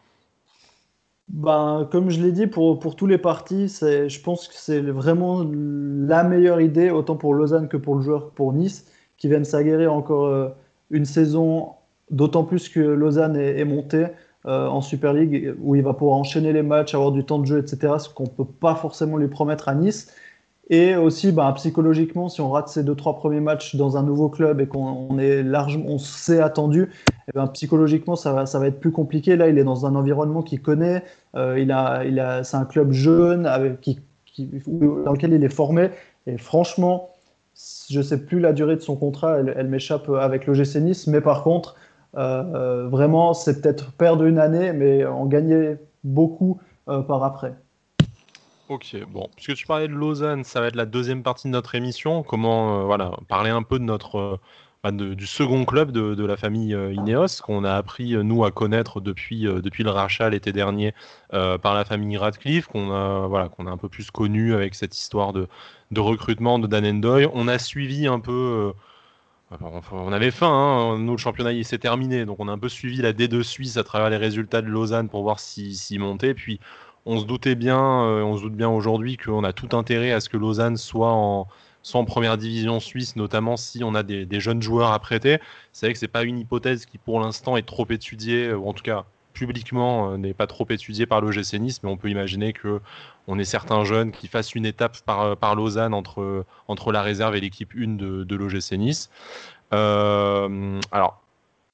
Ben, comme je l'ai dit, pour, pour tous les partis, je pense que c'est vraiment la meilleure idée, autant pour Lausanne que pour le joueur, pour Nice, qui viennent s'aguerrir encore euh, une saison, d'autant plus que Lausanne est, montée euh, en Super League, où il va pouvoir enchaîner les matchs, avoir du temps de jeu, etc., ce qu'on ne peut pas forcément lui promettre à Nice. Et aussi, bah, psychologiquement, si on rate ces deux trois premiers matchs dans un nouveau club et qu'on est largement, on s'est attendu, eh ben, psychologiquement, ça va, être plus compliqué. Là, il est dans un environnement qu'il connaît. Euh, il a, c'est un club jeune dans lequel il est formé. Et franchement, je sais plus la durée de son contrat. Elle, m'échappe avec le GC Nice. Mais par contre, euh, euh, vraiment, c'est peut-être perdre une année, mais en gagner beaucoup par après. Ok, bon, puisque tu parlais de Lausanne, ça va être la deuxième partie de notre émission. Comment, euh, voilà, parler un peu de notre, euh, bah, du second club de, la famille euh, Ineos, qu'on a appris, nous, à connaître depuis, depuis le rachat l'été dernier par la famille Radcliffe, qu'on a, voilà, a un peu plus connu avec cette histoire de, de recrutement de Dan Endoy. On a suivi un peu. on avait faim, hein, nous le championnat il s'est terminé, donc on a un peu suivi la D2 Suisse à travers les résultats de Lausanne pour voir s'il si. Puis on se doutait bien, euh, on se doute bien aujourd'hui qu'on a tout intérêt à ce que Lausanne soit en, première division suisse, notamment si on a des, jeunes joueurs à prêter. C'est vrai que c'est pas une hypothèse qui pour l'instant est trop étudiée, ou en tout cas publiquement euh, n'est pas trop étudiée par l'OGC Nice, mais on peut imaginer que on ait certains jeunes qui fassent une étape par, euh, Lausanne entre, entre la réserve et l'équipe 1 de, de l'OGC Nice. alors,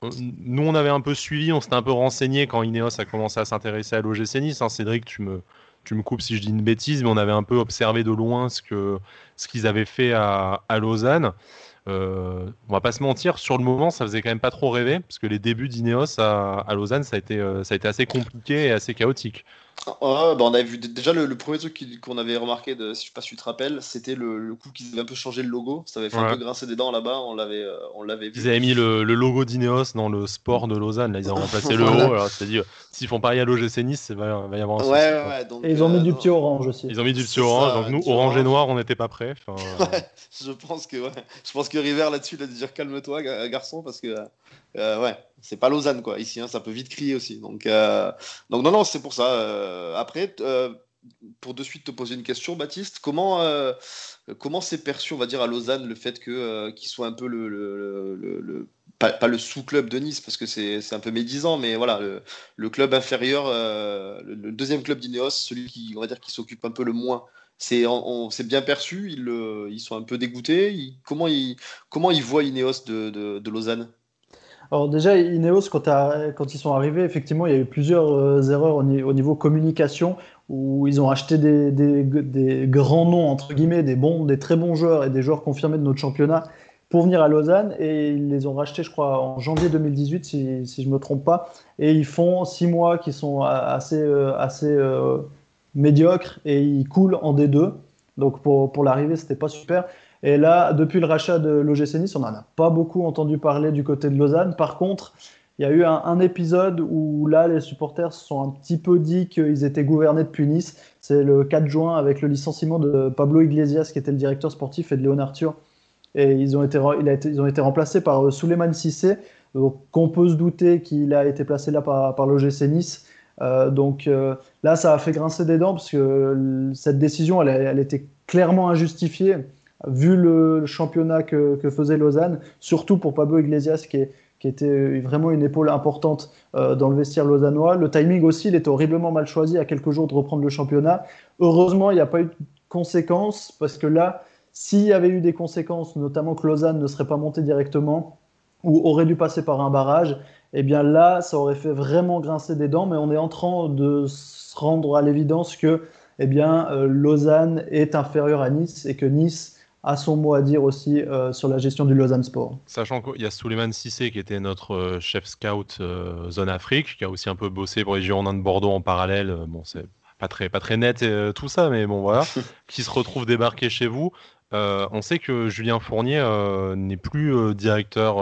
nous, on avait un peu suivi, on s'était un peu renseigné quand Ineos a commencé à s'intéresser à l'OGC Nice. Hein. Cédric, tu me, tu me coupes si je dis une bêtise, mais on avait un peu observé de loin ce que ce qu'ils avaient fait à, Lausanne. Euh, on va pas se mentir, sur le moment, ça faisait quand même pas trop rêver, parce que les débuts d'Ineos à, à, Lausanne, ça a, été, euh, ça a été assez compliqué et assez chaotique. Oh, bah, on avait vu déjà le, premier truc qu'on avait remarqué, de, si je sais pas si tu te rappelles, c'était le, coup qu'ils avaient un peu changé le logo. Ça avait fait un peu grincer des dents là-bas. On l'avait, euh, on l'avait vu. Ils avaient mis le, logo d'Ineos dans le sport de Lausanne. Là, ils ont remplacé le haut. Alors, c'est-à-dire, s'ils font pareil à l'OGC Nice, il va, va, y avoir un ouais, ouais, donc, Et ils ont mis du petit orange aussi. Ils ont mis du petit orange. donc nous, orange et noir, on n'était pas prêts. je pense que, je pense que River là-dessus, il a dû dire calme-toi, garçon, parce que ouais, c'est pas Lausanne, quoi. Ici, hein, ça peut vite crier aussi. Donc, donc non, non, c'est pour ça. après, pour de suite te poser une question, Baptiste, comment comment c'est perçu, on va dire, à Lausanne, le fait que qu'il soit un peu le, pas, le sous-club de Nice, parce que c'est un peu médisant, mais voilà, le, club inférieur, le, deuxième club d'Ineos, celui qui, on va dire, qui s'occupe un peu le moins c'est bien perçu, ils, ils, sont un peu dégoûtés. comment, ils, comment ils voient Ineos de, de, Lausanne? Alors déjà, Ineos, quand, ils sont arrivés, effectivement, il y a eu plusieurs euh, erreurs au, niveau communication, où ils ont acheté des, grands noms, entre guillemets, des, bons, des très bons joueurs et des joueurs confirmés de notre championnat pour venir à Lausanne, et ils les ont rachetés, je crois, en janvier 2018, si, je ne me trompe pas, et ils font six mois qui sont assez... Euh, assez euh, médiocre et il coule en D2. Donc pour, pour l'arrivée, c'était pas super. Et là, depuis le rachat de l'OGC Nice, on n'en a pas beaucoup entendu parler du côté de Lausanne. Par contre, il y a eu un, épisode où là, les supporters se sont un petit peu dit qu'ils étaient gouvernés depuis Nice. C'est le 4 juin avec le licenciement de Pablo Iglesias, qui était le directeur sportif, et de Léon Arthur. Et ils ont été, ils ont été remplacés par euh, Souleymane Sissé, qu'on peut se douter qu'il a été placé là par, l'OGC Nice. Euh, donc euh, là, ça a fait grincer des dents parce que cette décision, elle, était clairement injustifiée vu le championnat que, faisait Lausanne, surtout pour Pablo Iglesias qui, était vraiment une épaule importante euh, dans le vestiaire lausannois. Le timing aussi, il était horriblement mal choisi à quelques jours de reprendre le championnat. Heureusement, il n'y a pas eu de conséquences parce que là, s'il y avait eu des conséquences, notamment que Lausanne ne serait pas montée directement ou aurait dû passer par un barrage, eh bien là, ça aurait fait vraiment grincer des dents, mais on est en train de se rendre à l'évidence que eh bien, euh, Lausanne est inférieure à Nice et que Nice a son mot à dire aussi euh, sur la gestion du Lausanne Sport. Sachant qu'il y a Souleymane Sissé qui était notre euh, chef scout zone Afrique, qui a aussi un peu bossé pour les Girondins de Bordeaux en parallèle. bon, c'est pas très, pas très net tout ça, mais bon voilà, qui se retrouve débarqué chez vous. Euh, on sait que Julien Fournier euh, n'est plus euh, directeur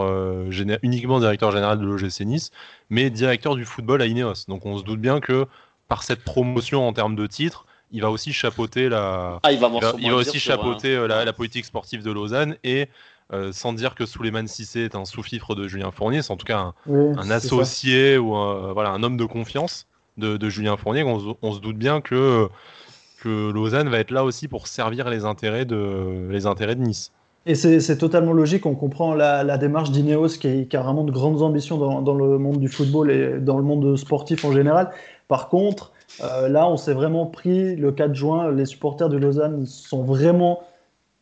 uniquement directeur général de l'OGC Nice, mais directeur du football à Ineos. Donc on se doute bien que par cette promotion en termes de titres, il va aussi chapeauter la, ah, il va, aussi chapeauter la, politique sportive de Lausanne et sans dire que Souleymane Cissé est un sous-fifre de Julien Fournier, c'est en tout cas un, associé ou un, voilà, un homme de confiance de, Julien Fournier. on se doute bien que que Lausanne va être là aussi pour servir les intérêts de, les intérêts de Nice. Et c'est totalement logique, on comprend la, démarche d'Ineos qui, qui, a vraiment de grandes ambitions dans, le monde du football et dans le monde sportif en général. Par contre, euh, là, on s'est vraiment pris le 4 juin, les supporters de Lausanne sont vraiment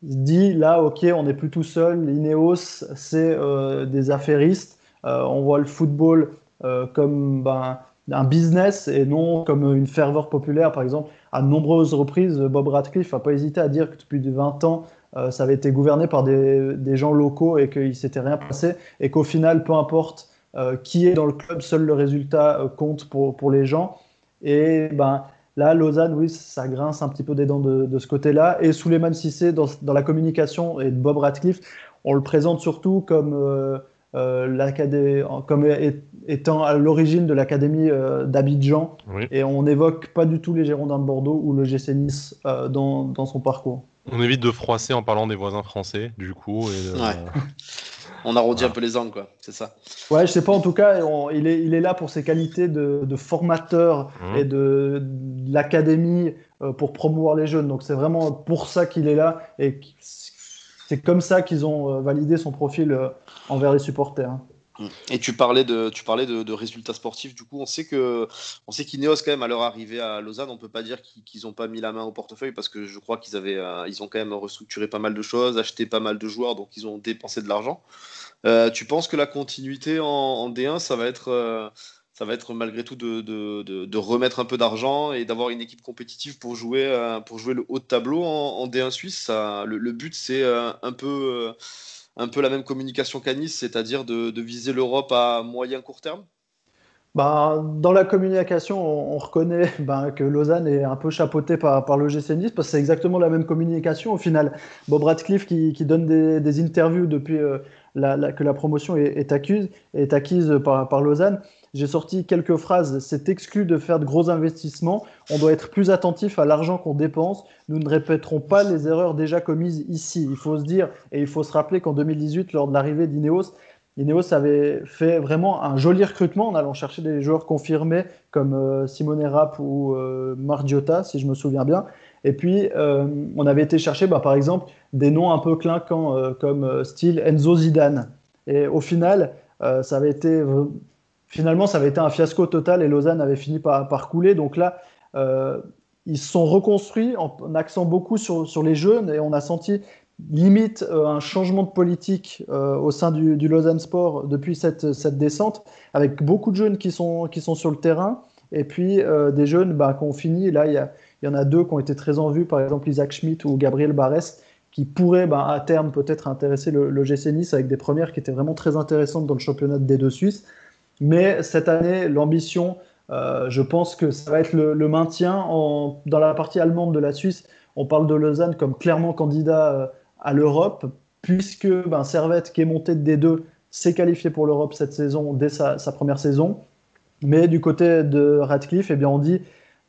dit, là, ok, on n'est plus tout seul, Ineos, c'est euh, des affairistes, euh, on voit le football comme ben, un business et non comme une ferveur populaire, par exemple à de nombreuses reprises, Bob Radcliffe n'a pas hésité à dire que depuis 20 ans, ça avait été gouverné par des, gens locaux et qu'il ne s'était rien passé, et qu'au final, peu importe qui est dans le club, seul le résultat compte pour les gens. Et ben, là, Lausanne, oui, ça grince un petit peu des dents de, ce côté-là. Et Souleymane Sissé, dans, dans, la communication, et de Bob Radcliffe, on le présente surtout comme euh, comme étant à l'origine de l'académie euh, d'Abidjan. Et on n'évoque pas du tout les Girondins de Bordeaux ou le GC Nice euh, dans, dans, son parcours. On évite de froisser en parlant des voisins français, du coup. On arrondit un peu les angles, quoi. C'est ça. Ouais, je sais pas. En tout cas, il, est, il est là pour ses qualités de, de formateur mmh. et de, de l'académie pour promouvoir les jeunes. Donc c'est vraiment pour ça qu'il est là et c'est comme ça qu'ils ont euh, validé son profil euh, envers les supporters. Mm. Et tu parlais de, tu parlais de, résultats sportifs. Du coup, on sait que, on sait qu'Ineos quand même à leur arrivée à Lausanne, on peut pas dire qu'ils n'ont pas mis la main au portefeuille parce que je crois qu'ils avaient, euh, ils ont quand même restructuré pas mal de choses, acheté pas mal de joueurs, donc ils ont dépensé de l'argent. tu penses que la continuité en, D1, ça va être, ça va être malgré tout de, de, remettre un peu d'argent et d'avoir une équipe compétitive pour jouer, euh, pour jouer le haut de tableau en, D1 Suisse? Ça, le, but, c'est euh, un peu, euh, un peu la même communication qu'à c'est-à-dire de, viser l'Europe à moyen court terme? Bah, dans la communication, on, reconnaît bah, que Lausanne est un peu chapeautée par, le GC parce que c'est exactement la même communication au final. Bob Radcliffe qui, donne des, interviews depuis la, que la promotion est, acquise, par Lausanne j'ai sorti quelques phrases. C'est exclu de faire de gros investissements. On doit être plus attentif à l'argent qu'on dépense. Nous ne répéterons pas les erreurs déjà commises ici. Il faut se dire, et il faut se rappeler qu'en 2018, lors de l'arrivée d'Ineos, Ineos avait fait vraiment un joli recrutement en allant chercher des joueurs confirmés comme euh, Simone Rapp ou euh, Margiotta, si je me souviens bien. Et puis, euh, on avait été chercher, bah, par exemple, des noms un peu clinquants euh, comme style Enzo Zidane. Et au final, ça avait été finalement, ça avait été un fiasco total et Lausanne avait fini par, couler. Donc là, ils se sont reconstruits en, en accent beaucoup sur, les jeunes et on a senti limite euh, un changement de politique euh, au sein du, Lausanne Sport depuis cette, descente, avec beaucoup de jeunes qui sont, sur le terrain, et puis euh, des jeunes bah, qui ont fini. Là, il y, en a deux qui ont été très en vue, par exemple Isaac Schmidt ou Gabriel Barres, qui pourraient bah, à terme peut-être intéresser le, le, GC Nice avec des premières qui étaient vraiment très intéressantes dans le championnat des deux Suisses. Mais cette année, l'ambition, euh, je pense que ça va être le, maintien en, dans la partie allemande de la Suisse. On parle de Lausanne comme clairement candidat à l'Europe, puisque ben, Servette, qui est monté de D2, s'est qualifié pour l'Europe cette saison, dès sa, sa, première saison. Mais du côté de Radcliffe, eh bien, on dit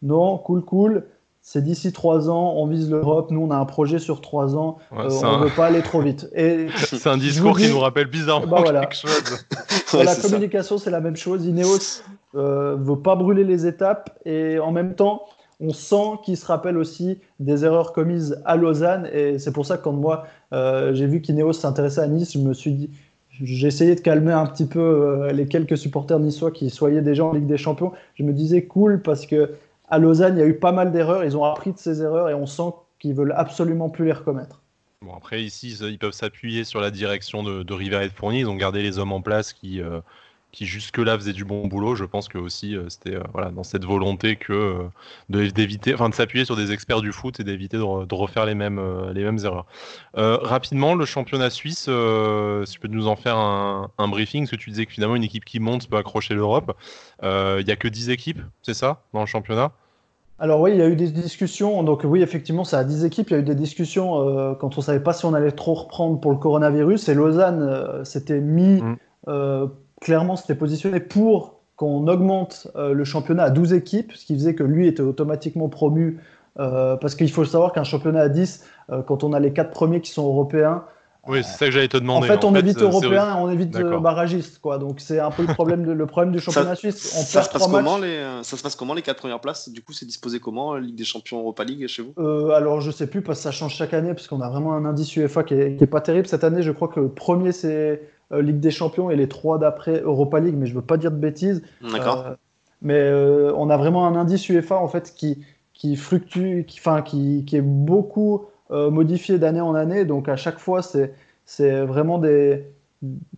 non, cool, cool. C'est d'ici trois ans, on vise l'Europe. Nous, on a un projet sur trois ans. Ouais, euh, on ne un... veut pas aller trop vite. c'est un discours dis, qui nous rappelle bizarrement bah, voilà. quelque chose. ouais, la communication, c'est la même chose. Ineos ne euh, veut pas brûler les étapes et en même temps, on sent qu'il se rappelle aussi des erreurs commises à Lausanne. Et c'est pour ça que quand moi, euh, j'ai vu qu'Ineos s'intéressait à Nice, je me suis dit, j'ai essayé de calmer un petit peu les quelques supporters niçois qui soyaient déjà en Ligue des Champions. Je me disais cool parce que à Lausanne, il y a eu pas mal d'erreurs. Ils ont appris de ces erreurs et on sent qu'ils veulent absolument plus les recommettre. Bon, après, ici, ils peuvent s'appuyer sur la direction de, de River et de Fournier. Ils ont gardé les hommes en place qui, euh, qui jusque-là faisait du bon boulot. Je pense que aussi euh, c'était euh, voilà dans cette volonté que euh, d'éviter, enfin de s'appuyer sur des experts du foot et d'éviter de, de, refaire les mêmes les mêmes erreurs. rapidement, le championnat suisse, si tu peux nous en faire un, un, briefing, parce que tu disais que finalement une équipe qui monte peut accrocher l'Europe. Il n'y a que 10 équipes, c'est ça, dans le championnat? Alors oui, il y a eu des discussions. Donc oui, effectivement, ça a 10 équipes. Il y a eu des discussions quand on savait pas si on allait trop reprendre pour le coronavirus. Et Lausanne s'était mis mmh. euh, clairement s'était positionné pour qu'on augmente euh, le championnat à 12 équipes, ce qui faisait que lui était automatiquement promu. Euh, parce qu'il faut savoir qu'un championnat à 10, euh, quand on a les quatre premiers qui sont européens. Oui, c'est ça que j'allais te demander. En fait, on en évite fait, européen, on évite barragiste, quoi. Donc c'est un peu le problème, de, le problème du championnat ça, suisse. On ça, se passe comment, les, ça se passe comment les quatre premières places? Du coup, c'est disposé comment Ligue des Champions, Europa League chez vous? Euh, Alors je sais plus parce que ça change chaque année parce qu'on a vraiment un indice UEFA qui est, qui est, pas terrible cette année. Je crois que le premier c'est Ligue des Champions et les trois d'après Europa League, mais je veux pas dire de bêtises. D'accord. Euh, mais euh, on a vraiment un indice UEFA en fait qui, qui fluctue, qui, enfin, qui, qui est beaucoup modifié d'année en année. Donc à chaque fois, c'est, c'est vraiment des,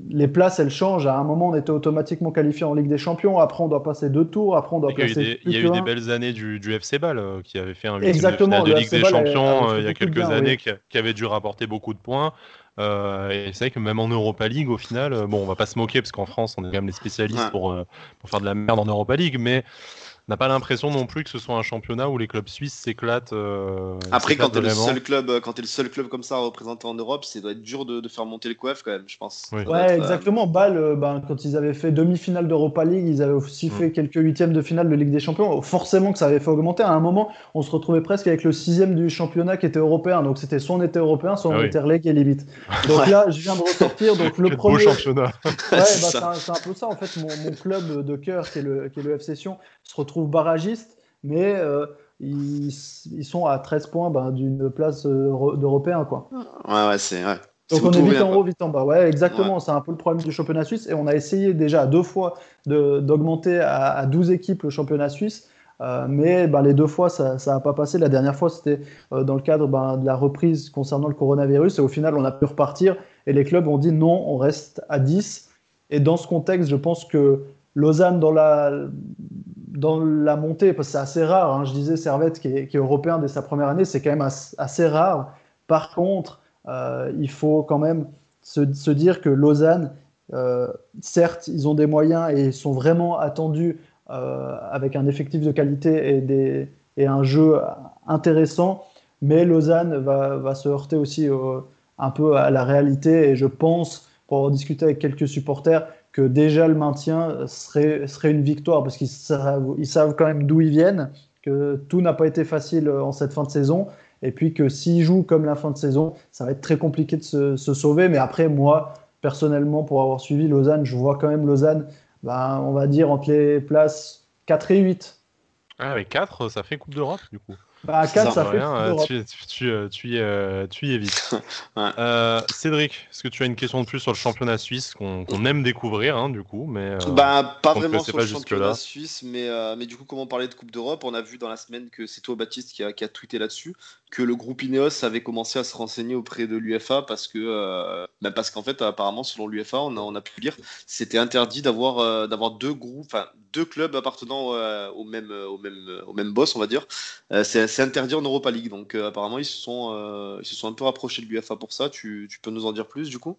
les places, elles changent. À un moment, on était automatiquement qualifié en Ligue des Champions. Après, on doit passer deux tours. Après, on doit il passer. Il y a eu des, y a eu des belles années du, du FC Ball euh, qui avait fait un Exactement, de, de Ligue des Champions euh, il y a quelques bien, années oui. qui, qui, avait dû rapporter beaucoup de points. Euh, et c'est vrai que même en Europa League, au final, bon, on va pas se moquer parce qu'en France, on est quand même les spécialistes ouais. pour, pour faire de la merde en Europa League, mais n'a pas l'impression non plus que ce soit un championnat où les clubs suisses s'éclatent. Euh, Après, quand t'es le seul club, euh, quand es le seul club comme ça à représenter en Europe, c'est doit être dur de, de, faire monter le coef quand même, je pense. Oui. Ouais, être, exactement. Euh... Bâle, ben, quand ils avaient fait demi-finale d'Europa League, ils avaient aussi mmh. fait quelques huitièmes de finale de Ligue des Champions. Forcément que ça avait fait augmenter. À un moment, on se retrouvait presque avec le sixième du championnat qui était européen. Donc c'était soit on était européen, soit on ah oui. était relégué limite. Donc ouais. là, je viens de ressortir. Donc le premier. Beau championnat. ouais, bah, c'est un, un, peu ça en fait. Mon, mon club de cœur, qui est le, qui est le FC Sion, se retrouve barragiste mais euh, ils, ils, sont à 13 points ben, d'une place euh, d'Européen. Quoi. Ouais, ouais, c'est. Ouais. Donc on est vite en haut, vite en bas. Ouais, exactement. Ouais. C'est un peu le problème du championnat suisse. Et on a essayé déjà deux fois d'augmenter à, à, 12 équipes le championnat suisse. Euh, mais ben, les deux fois, ça n'a pas passé. La dernière fois, c'était euh, dans le cadre ben, de la reprise concernant le coronavirus. Et au final, on a pu repartir. Et les clubs ont dit non, on reste à 10. Et dans ce contexte, je pense que Lausanne, dans la, dans la montée, parce que c'est assez rare, hein, je disais Servette qui est, européen dès sa première année, c'est quand même assez, rare. Par contre, euh, il faut quand même se, dire que Lausanne, euh, certes, ils ont des moyens et sont vraiment attendus euh, avec un effectif de qualité et, un jeu intéressant, mais Lausanne va, va se heurter aussi un peu à la réalité et je pense, pour discuter avec quelques supporters, que déjà le maintien serait, serait une victoire parce qu'ils savent, ils savent quand même d'où ils viennent, que tout n'a pas été facile en cette fin de saison et puis que s'ils jouent comme la fin de saison, ça va être très compliqué de se, se sauver. Mais après, moi, personnellement, pour avoir suivi Lausanne, je vois quand même Lausanne, ben, on va dire, entre les places 4 et 8. Ah, mais 4, ça fait Coupe d'Europe, du coup. Bah, 4, ça, fait rien, euh, tu, tu, tu, euh, tu y, euh, tu y es vite. Ouais. Euh, Cédric, est-ce que tu as une question de plus sur le championnat suisse qu'on aime découvrir, hein, du coup mais, euh, Bah, pas vraiment sur pas le championnat suisse, mais, euh, mais du coup, comment parler de Coupe d'Europe? On a vu dans la semaine que c'est toi, Baptiste, qui a, qui a tweeté là-dessus, que le groupe Ineos avait commencé à se renseigner auprès de l'UFA parce que, euh, bah, parce qu'en fait, apparemment, selon l'UFA, on a, on a pu lire, c'était interdit d'avoir euh, d'avoir deux groupes, enfin deux clubs appartenant euh, au même au même au même boss, on va dire. Euh, c'est c'est interdit en Europa League, donc euh, apparemment, ils se sont euh, ils se sont un peu rapprochés de l'UFA pour ça. Tu, tu peux nous en dire plus, du coup?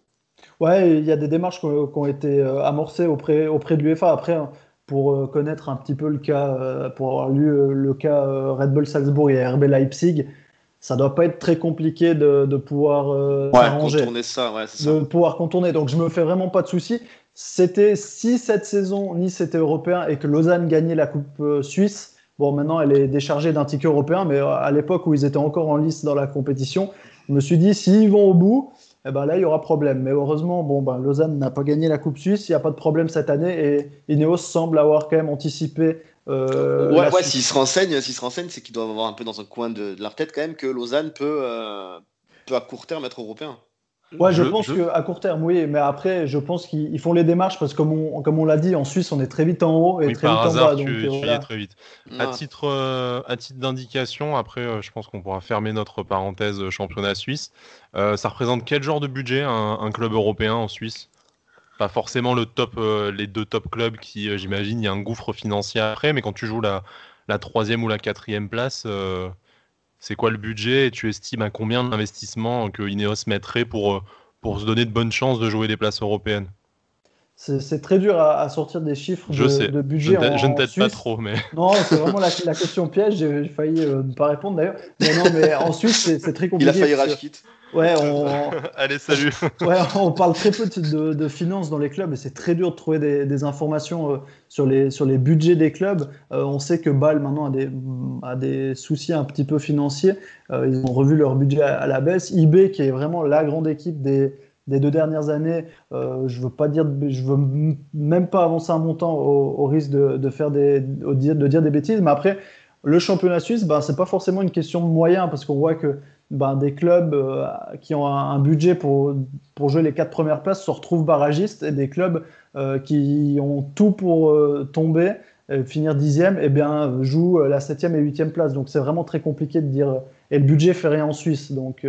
Ouais, il y a des démarches qui ont, qui ont été euh, amorcées auprès, auprès de l'UEFA. Après, hein, pour connaître un petit peu le cas, pour avoir lu le cas Red Bull Salzbourg et RB Leipzig, ça doit pas être très compliqué de, de pouvoir euh, contourner ça, ouais, ça. de pouvoir contourner. Donc je me fais vraiment pas de soucis. C'était si cette saison Nice était européen et que Lausanne gagnait la Coupe euh, suisse. Bon, maintenant elle est déchargée d'un ticket européen, mais euh, à l'époque où ils étaient encore en lice dans la compétition, je me suis dit s'ils vont au bout, eh ben là, il y aura problème. Mais heureusement, bon, ben, Lausanne n'a pas gagné la Coupe Suisse, il n'y a pas de problème cette année et Ineos semble avoir quand même anticipé. euh, ouais, ouais s'ils se renseignent, s'ils se renseignent, c'est qu'ils doivent avoir un peu dans un coin de, de leur tête quand même que Lausanne peut, euh, peut à court terme être européen. Ouais, je, Je- pense je- qu'à court terme, oui, mais après, je pense qu'ils ils font les démarches parce que, comme on, comme on l'a dit, en Suisse, on est très vite en haut et Oui, très par vite en bas. tu, donc, tu y es très vite. À titre, euh, à titre d'indication, après, euh, je pense qu'on pourra fermer notre parenthèse euh, championnat suisse. Euh, ça représente quel genre de budget un, un club européen en Suisse? Pas forcément le top, euh, les deux top clubs qui, euh, j'imagine, il y a un gouffre financier après, mais quand tu joues la, la troisième ou la quatrième place, euh, c'est quoi le budget et tu estimes à combien d'investissement que Ineos mettrait pour, euh, pour se donner de bonnes chances de jouer des places européennes? C'est très dur à, à sortir des chiffres Je de, sais, de Je budget en, je ne t'aide pas trop, mais Non, c'est vraiment la, la question piège. J'ai failli euh, ne pas répondre d'ailleurs. Mais non, mais en Suisse, c'est très Il compliqué. a failli rage. Ouais, on, allez, salut Ouais, on parle très peu de, finances dans les clubs et c'est très dur de trouver des, des informations euh, sur, les, sur les budgets des clubs. Euh, on sait que Bâle maintenant a des, a des soucis un petit peu financiers. Euh, ils ont revu leur budget à, à la baisse. IB, qui est vraiment la grande équipe des, des deux dernières années, euh, je veux pas dire, je veux même pas avancer un montant au, risque de, faire dire- de dire des bêtises. Mais après, le championnat suisse, ben, c'est pas forcément une question de moyens parce qu'on voit que ben, des clubs euh, qui ont un, budget pour, pour jouer les quatre premières places se retrouvent barragistes et des clubs euh, qui ont tout pour tomber, finir dixième, et bien jouent la septième et huitième place. Donc c'est vraiment très compliqué de dire. Et le budget fait rien en Suisse. Donc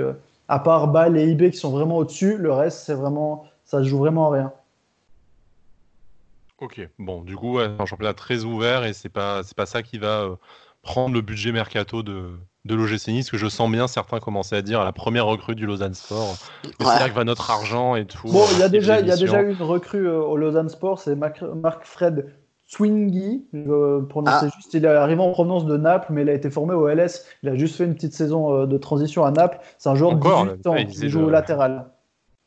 à part Bâle et IB qui sont vraiment au-dessus, le reste c'est vraiment ça se joue vraiment à rien. Ok, bon, du coup, ouais, c'est un championnat très ouvert et c'est pas, c'est pas ça qui va euh, prendre le budget mercato de, de l'OGC Nice, que je sens bien certains commencer à dire à la première recrue du Lausanne Sport. C'est là que va notre argent et tout. Bon, il y a euh, déjà, il y a déjà eu une recrue euh, au Lausanne Sport, c'est Mac- Marc-Fred Swingy, je prononcer Ah. juste. Il est arrivé en provenance de Naples, mais il a été formé au LS. Il a juste fait une petite saison euh, de transition à Naples. C'est un joueur Encore, de 18 là, ans il joue au latéral.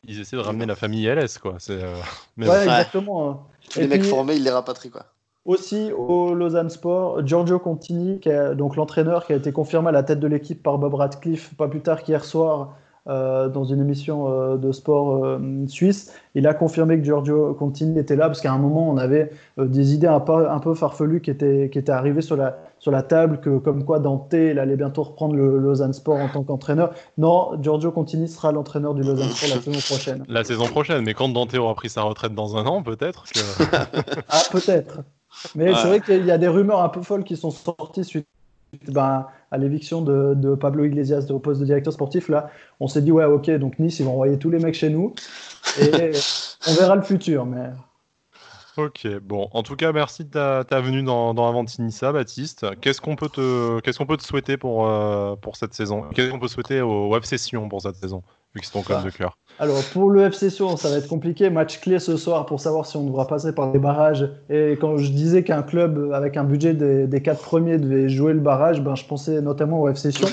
Ils essaient de ramener la famille LS, quoi. C'est, euh, mais Ouais, bon. exactement. hein. Tous Et les mecs formés, il les rapatrie quoi. Aussi au Lausanne Sport, Giorgio Contini, qui est donc l'entraîneur qui a été confirmé à la tête de l'équipe par Bob Radcliffe, pas plus tard qu'hier soir, euh, dans une émission euh, de sport euh, suisse. Il a confirmé que Giorgio Contini était là, parce qu'à un moment, on avait euh, des idées un peu, un peu farfelues qui étaient, qui étaient arrivées sur la, sur la table, que, comme quoi Dante il allait bientôt reprendre le Lausanne Sport en tant qu'entraîneur. Non, Giorgio Contini sera l'entraîneur du Lausanne Sport la saison prochaine. La saison prochaine, mais quand Dante aura pris sa retraite dans un an, peut-être que... Ah, peut-être. Mais Ouais. c'est vrai qu'il y a des rumeurs un peu folles qui sont sorties suite ben, à l'éviction de, de Pablo Iglesias de- au poste de directeur sportif. Là, on s'est dit, ouais, ok, donc Nice, ils vont envoyer tous les mecs chez nous. Et on verra le futur. Mais Ok, bon, en tout cas, merci de ta, ta venue dans, dans Avantinissa, Baptiste. Qu'est-ce qu'on peut te, qu'est-ce qu'on peut te souhaiter pour, euh, pour cette saison? Qu'est-ce qu'on peut souhaiter au Web Session pour cette saison, vu que c'est ton club de cœur? Alors, pour le FC Sion, ça va être compliqué. Match clé ce soir pour savoir si on devra passer par des barrages. Et quand je disais qu'un club avec un budget des, des quatre premiers devait jouer le barrage, ben, je pensais notamment au FC Sion.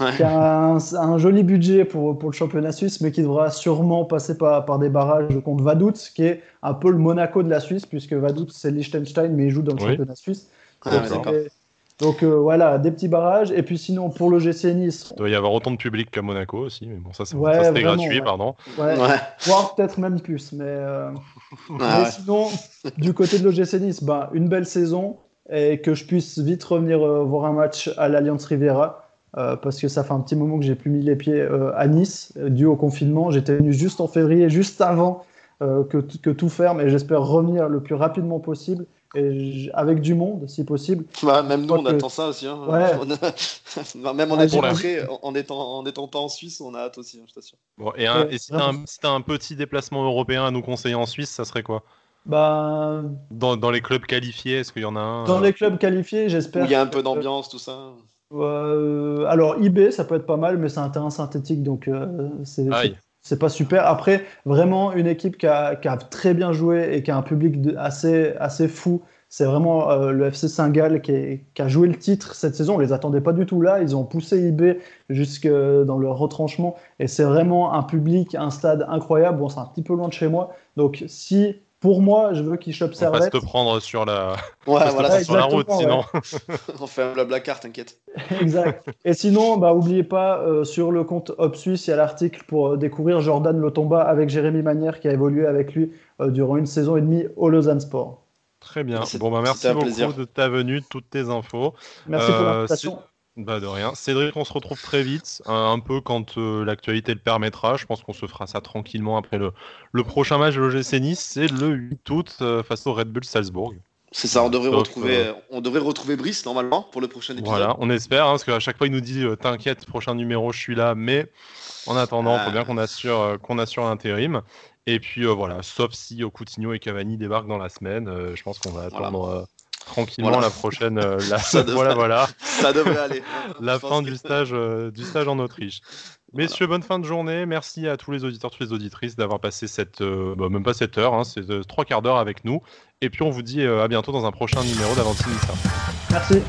Ouais. qui a un, un joli budget pour, pour le championnat suisse, mais qui devra sûrement passer par, par des barrages contre Vaduz, qui est un peu le Monaco de la Suisse, puisque Vaduz c'est Liechtenstein, mais il joue dans le Oui. championnat suisse. Ah, Donc, ouais, d'accord. Donc voilà, des petits barrages. Et puis sinon, pour le GC Nice. Il doit y avoir autant de public qu'à Monaco aussi, mais bon, ça, c'est ouais, gratuit, pardon. Ouais, Voire peut-être même plus. Mais, mais sinon, du côté de l'OGC Nice, bah, une belle saison et que je puisse vite revenir voir un match à l'Alliance Riviera. Euh, parce que ça fait un petit moment que j'ai plus mis les pieds euh, à Nice, euh, dû au confinement. J'étais venu juste en février, juste avant que, que, tout ferme, et j'espère revenir le plus rapidement possible. Et avec du monde, si possible. Bah, même nous, on attend ça aussi. Hein. même en, étant en, étant, en étant pas en Suisse, on a hâte aussi, hein, je t'assure. Bon, et, et si tu as, un petit déplacement européen à nous conseiller en Suisse, ça serait quoi? Bah... Dans, dans, les clubs qualifiés, est-ce qu'il y en a un? Dans les clubs qualifiés, j'espère. Où il y a un peu d'ambiance, tout ça euh, alors eBay, ça peut être pas mal, mais c'est un terrain synthétique, donc euh, c'est pas super. Après, vraiment une équipe qui a, très bien joué et qui a un public assez, assez fou. C'est vraiment euh, le FC Saint-Gall qui, a joué le titre cette saison. On les attendait pas du tout là. Ils ont poussé eBay jusque dans leur retranchement. Et c'est vraiment un public, un stade incroyable. Bon, c'est un petit peu loin de chez moi. Donc si pour moi, je veux qu'il chope Servette. On va te prendre sur la, ouais, voilà, sur la route, sinon. On fait un blabla carte, t'inquiète. exact. Et sinon, bah, oubliez pas, euh, sur le compte Suisse, il y a l'article pour euh, découvrir Jordan Lotomba avec Jérémy Manière qui a évolué avec lui euh, durant une saison et demie au Lausanne Sport. Très bien. Bon, bah, merci beaucoup de ta venue, de toutes tes infos. Merci pour l'invitation. Bah de rien. Cédric, on se retrouve très vite, un, peu quand euh, l'actualité le permettra. Je pense qu'on se fera ça tranquillement après le, le prochain match de l'OGC Nice, c'est le 8 août euh, face au Red Bull Salzbourg. C'est ça, on devrait, retrouver, euh, on devrait retrouver Brice normalement pour le prochain épisode. Voilà, on espère, hein, parce qu'à chaque fois il nous dit T'inquiète, prochain numéro, je suis là, mais en attendant, il faut bien qu'on assure, qu'on assure l'intérim. Et puis voilà, sauf si Coutinho et Cavani débarquent dans la semaine, je pense qu'on va attendre tranquillement la prochaine. Euh, la... ça devrait, voilà, voilà. Ça devrait aller. la fin du, stage, euh, du stage en Autriche. Messieurs, bonne fin de journée. Merci à tous les auditeurs, toutes les auditrices d'avoir passé cette, euh, bah, même pas cette heure, hein, c'est trois quarts d'heure avec nous. Et puis on vous dit à bientôt dans un prochain numéro d'Avanti Merci.